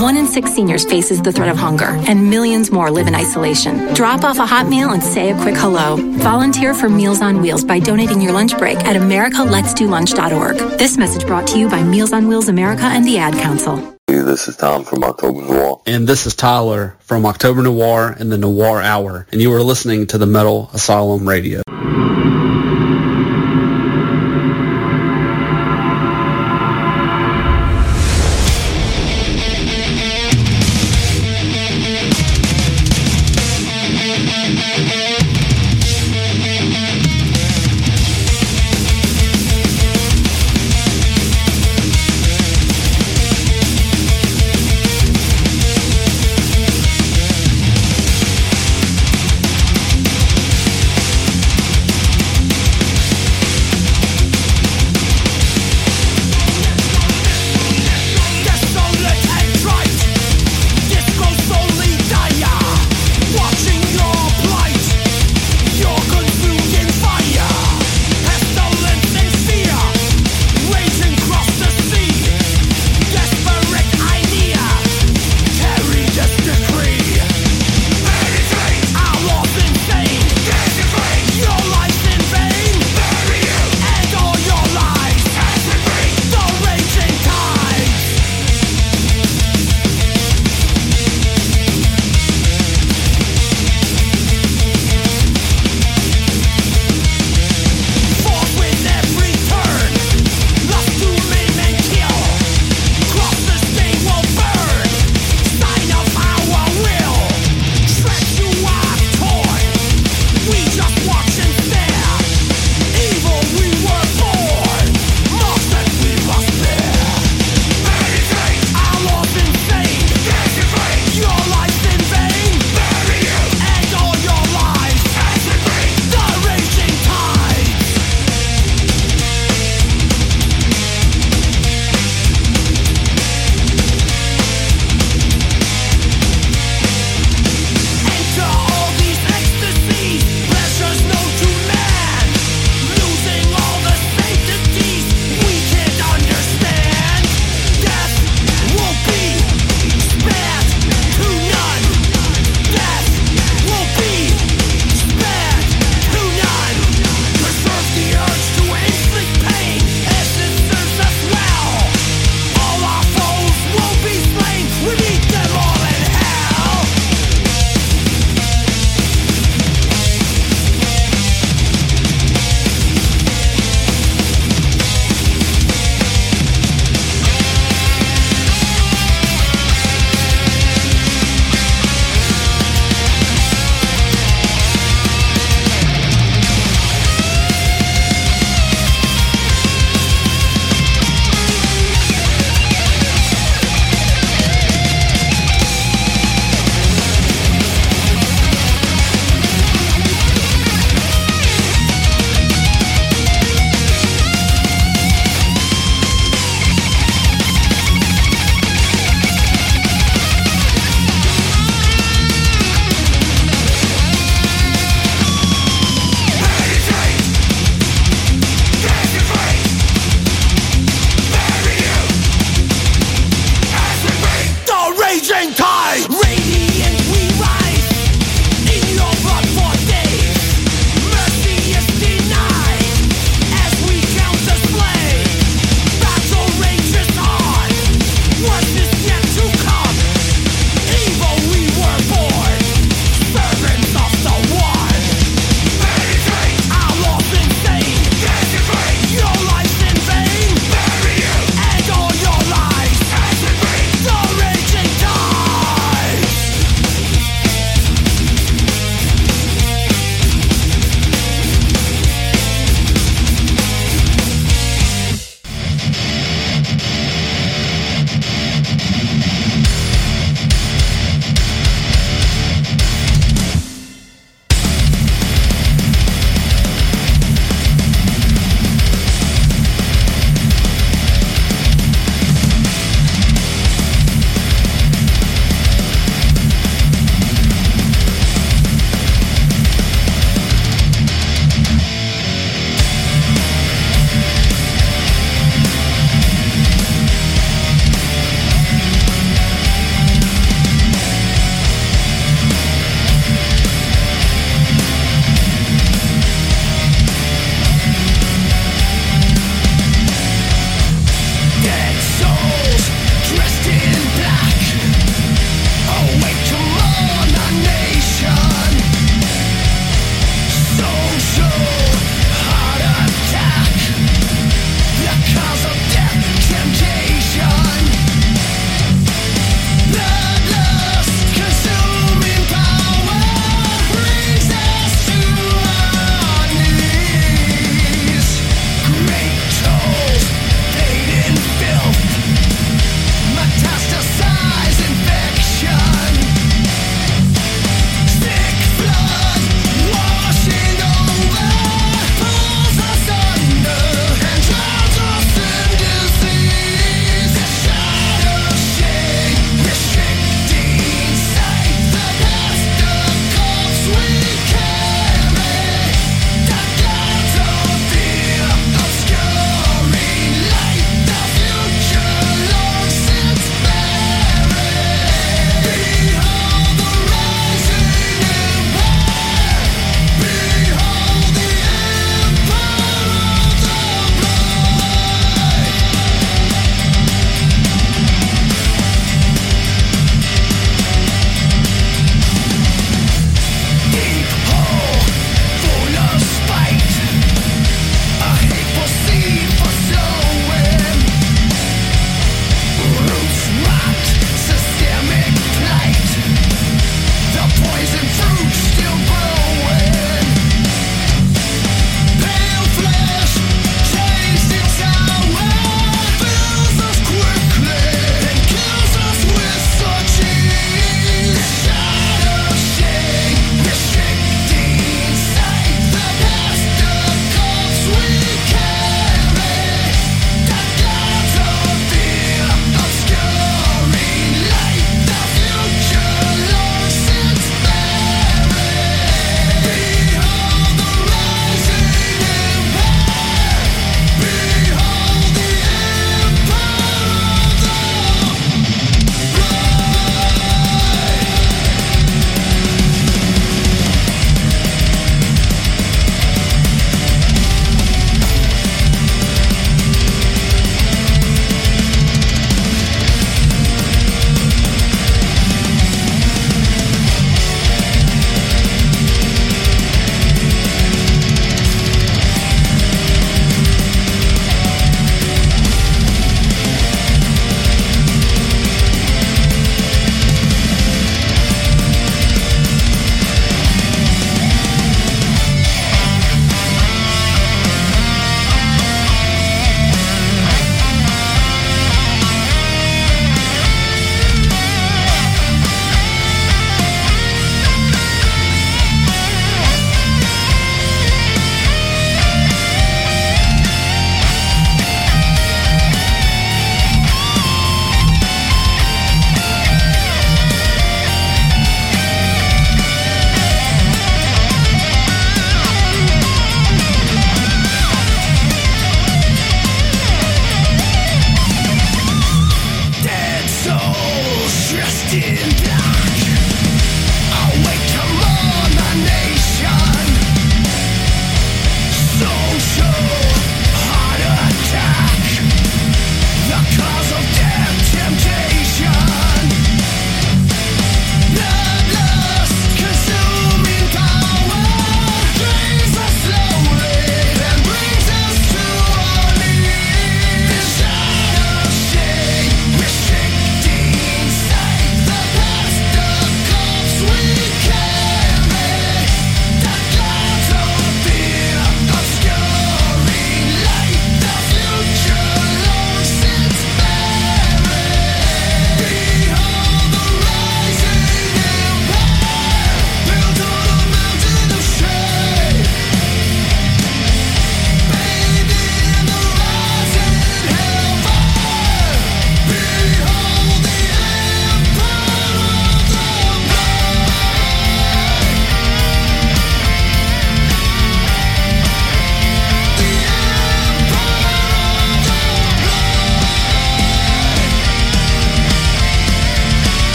One in six seniors faces the threat of hunger, and millions more live in isolation. Drop off a hot meal and say a quick hello. Volunteer for Meals on Wheels by donating your lunch break at americaletsdolunch.org. This message brought to you by Meals on Wheels America and the Ad Council. Hey, this is Tom from October Noir. And this is Tyler from October Noir and the Noir Hour. And you are listening to the Metal Asylum Radio.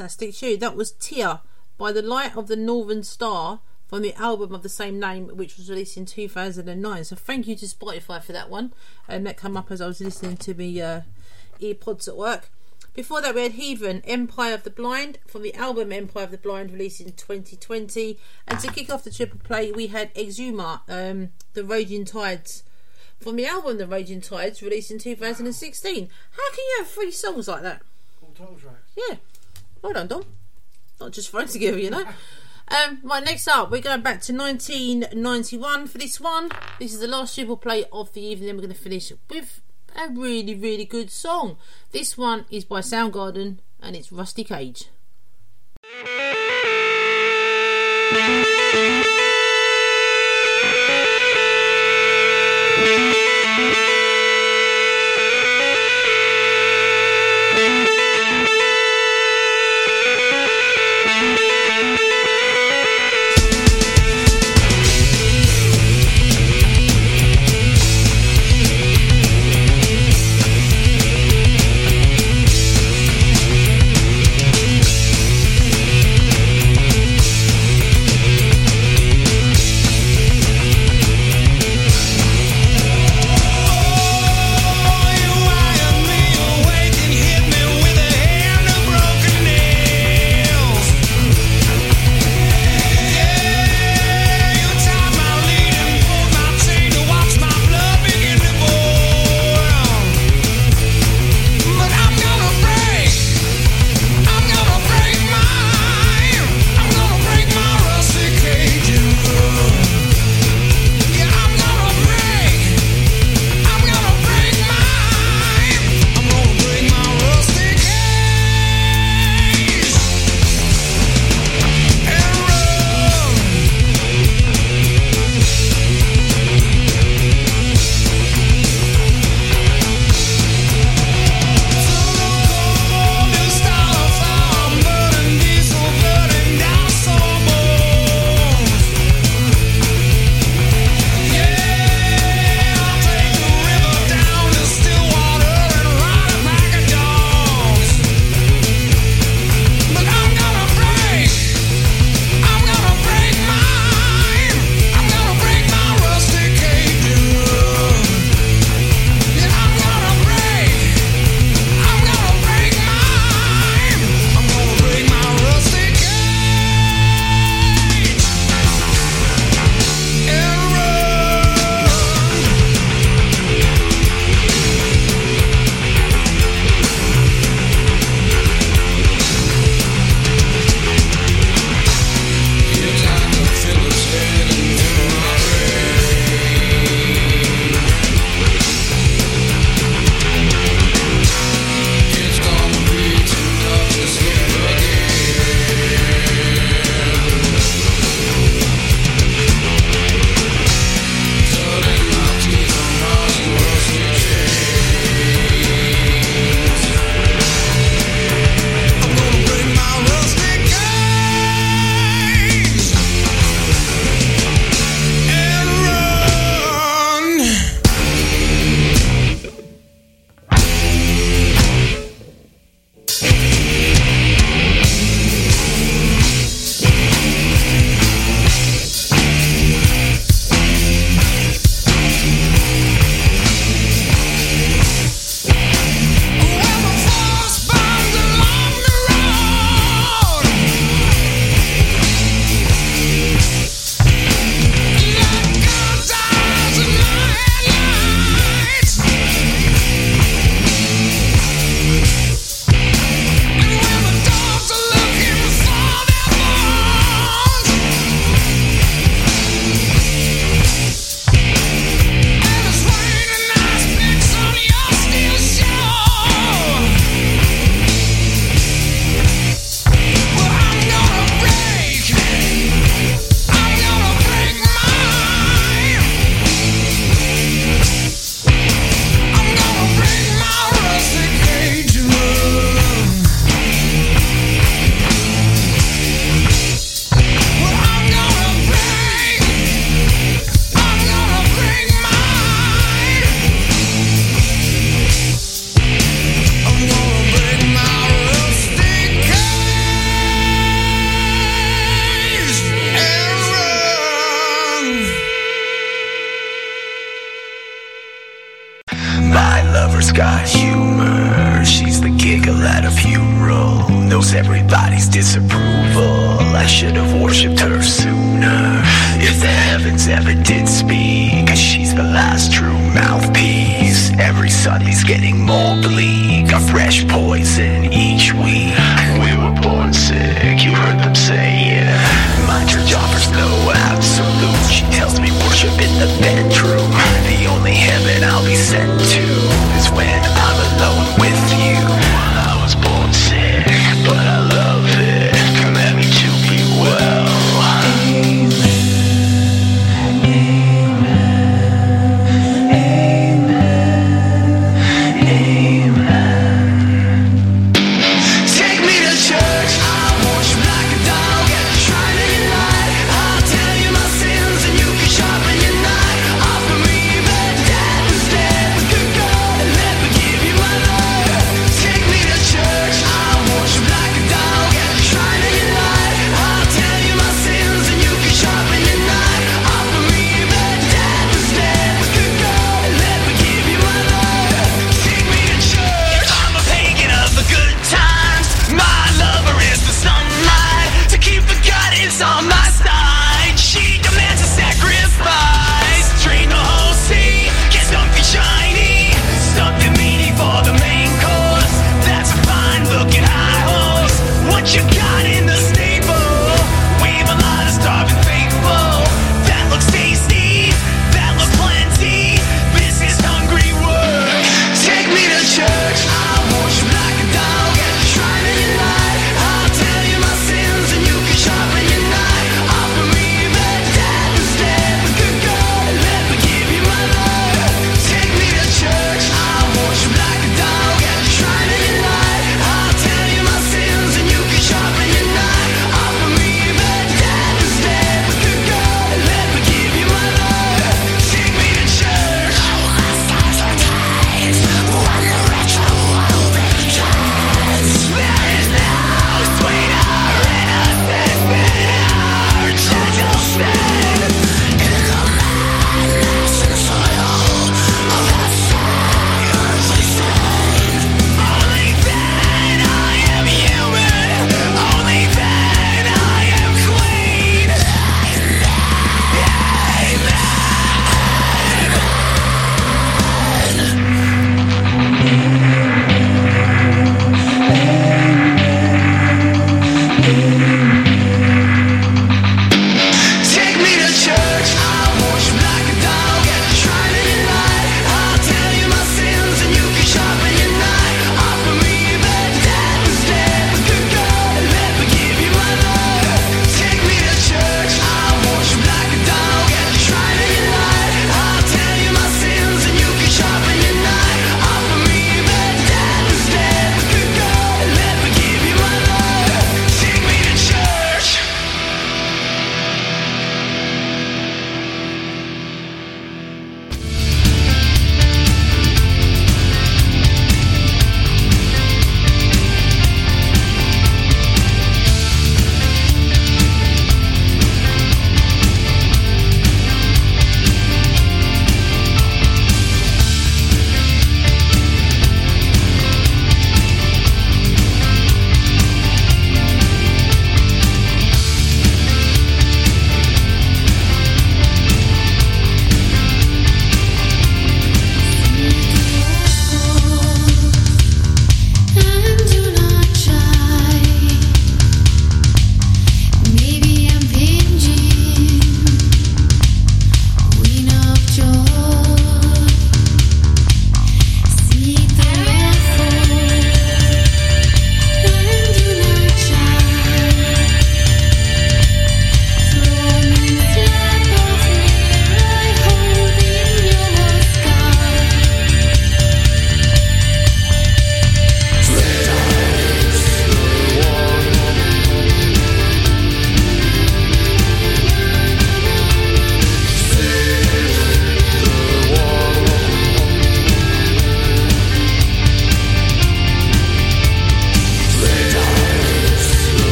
Fantastic tune. That was Tyr by the Light of the Northern Star from the album of the same name, which was released in 2009. So thank you to Spotify for that one. And that came up as I was listening to me uh, earpods at work. Before that, we had Heathen, Empire of the Blind, from the album Empire of the Blind, released in 2020. And to kick off the triple play, we had Exumer, um, The Raging Tides, from the album The Raging Tides, released in 2016. How can you have three songs like that? All title tracks. Yeah. Well done, Dom. Not just thrown together, you know. Um, right, next up, we're going back to 1991 for this one. This is the last triple play of the evening. We're going to finish with a really, really good song. This one is by Soundgarden and it's Rusty Cage.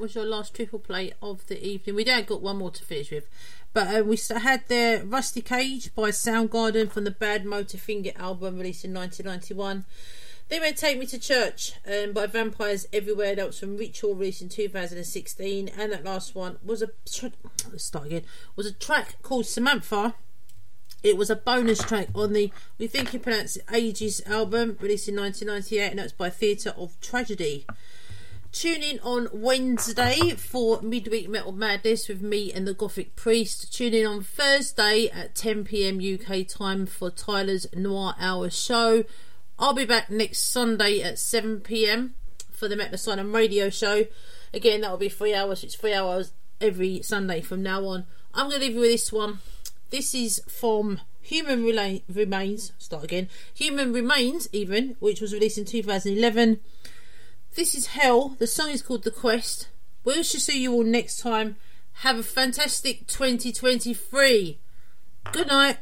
Was your last triple play of the evening. We don't got one more to finish with, but uh, we had the Rusty Cage by Soundgarden from the Badmotorfinger album released in 1991. Then we had Take Me to Church um, by Vampires Everywhere. That was from Ritual, released in 2016. And that last one was a tr- let's start again. Was a track called Samantha. It was a bonus track on the We Think You Pronounce It Ages album, released in 1998, and that's by Theatre of Tragedy. Tune in on Wednesday for Midweek Metal Madness with me and the Gothic Priest. Tune in on Thursday at 10 pm UK time for Tyler's Noir Hour show. I'll be back next Sunday at 7 pm for the Metal Asylum radio show. Again, that will be three hours. It's three hours every Sunday from now on. I'm going to leave you with this one. This is from Human Rela- Remains. Start again. Human Remains, even, which was released in 2011. This is Hell. The song is called The Quest. We shall see you all next time. Have a fantastic 2023. Good night.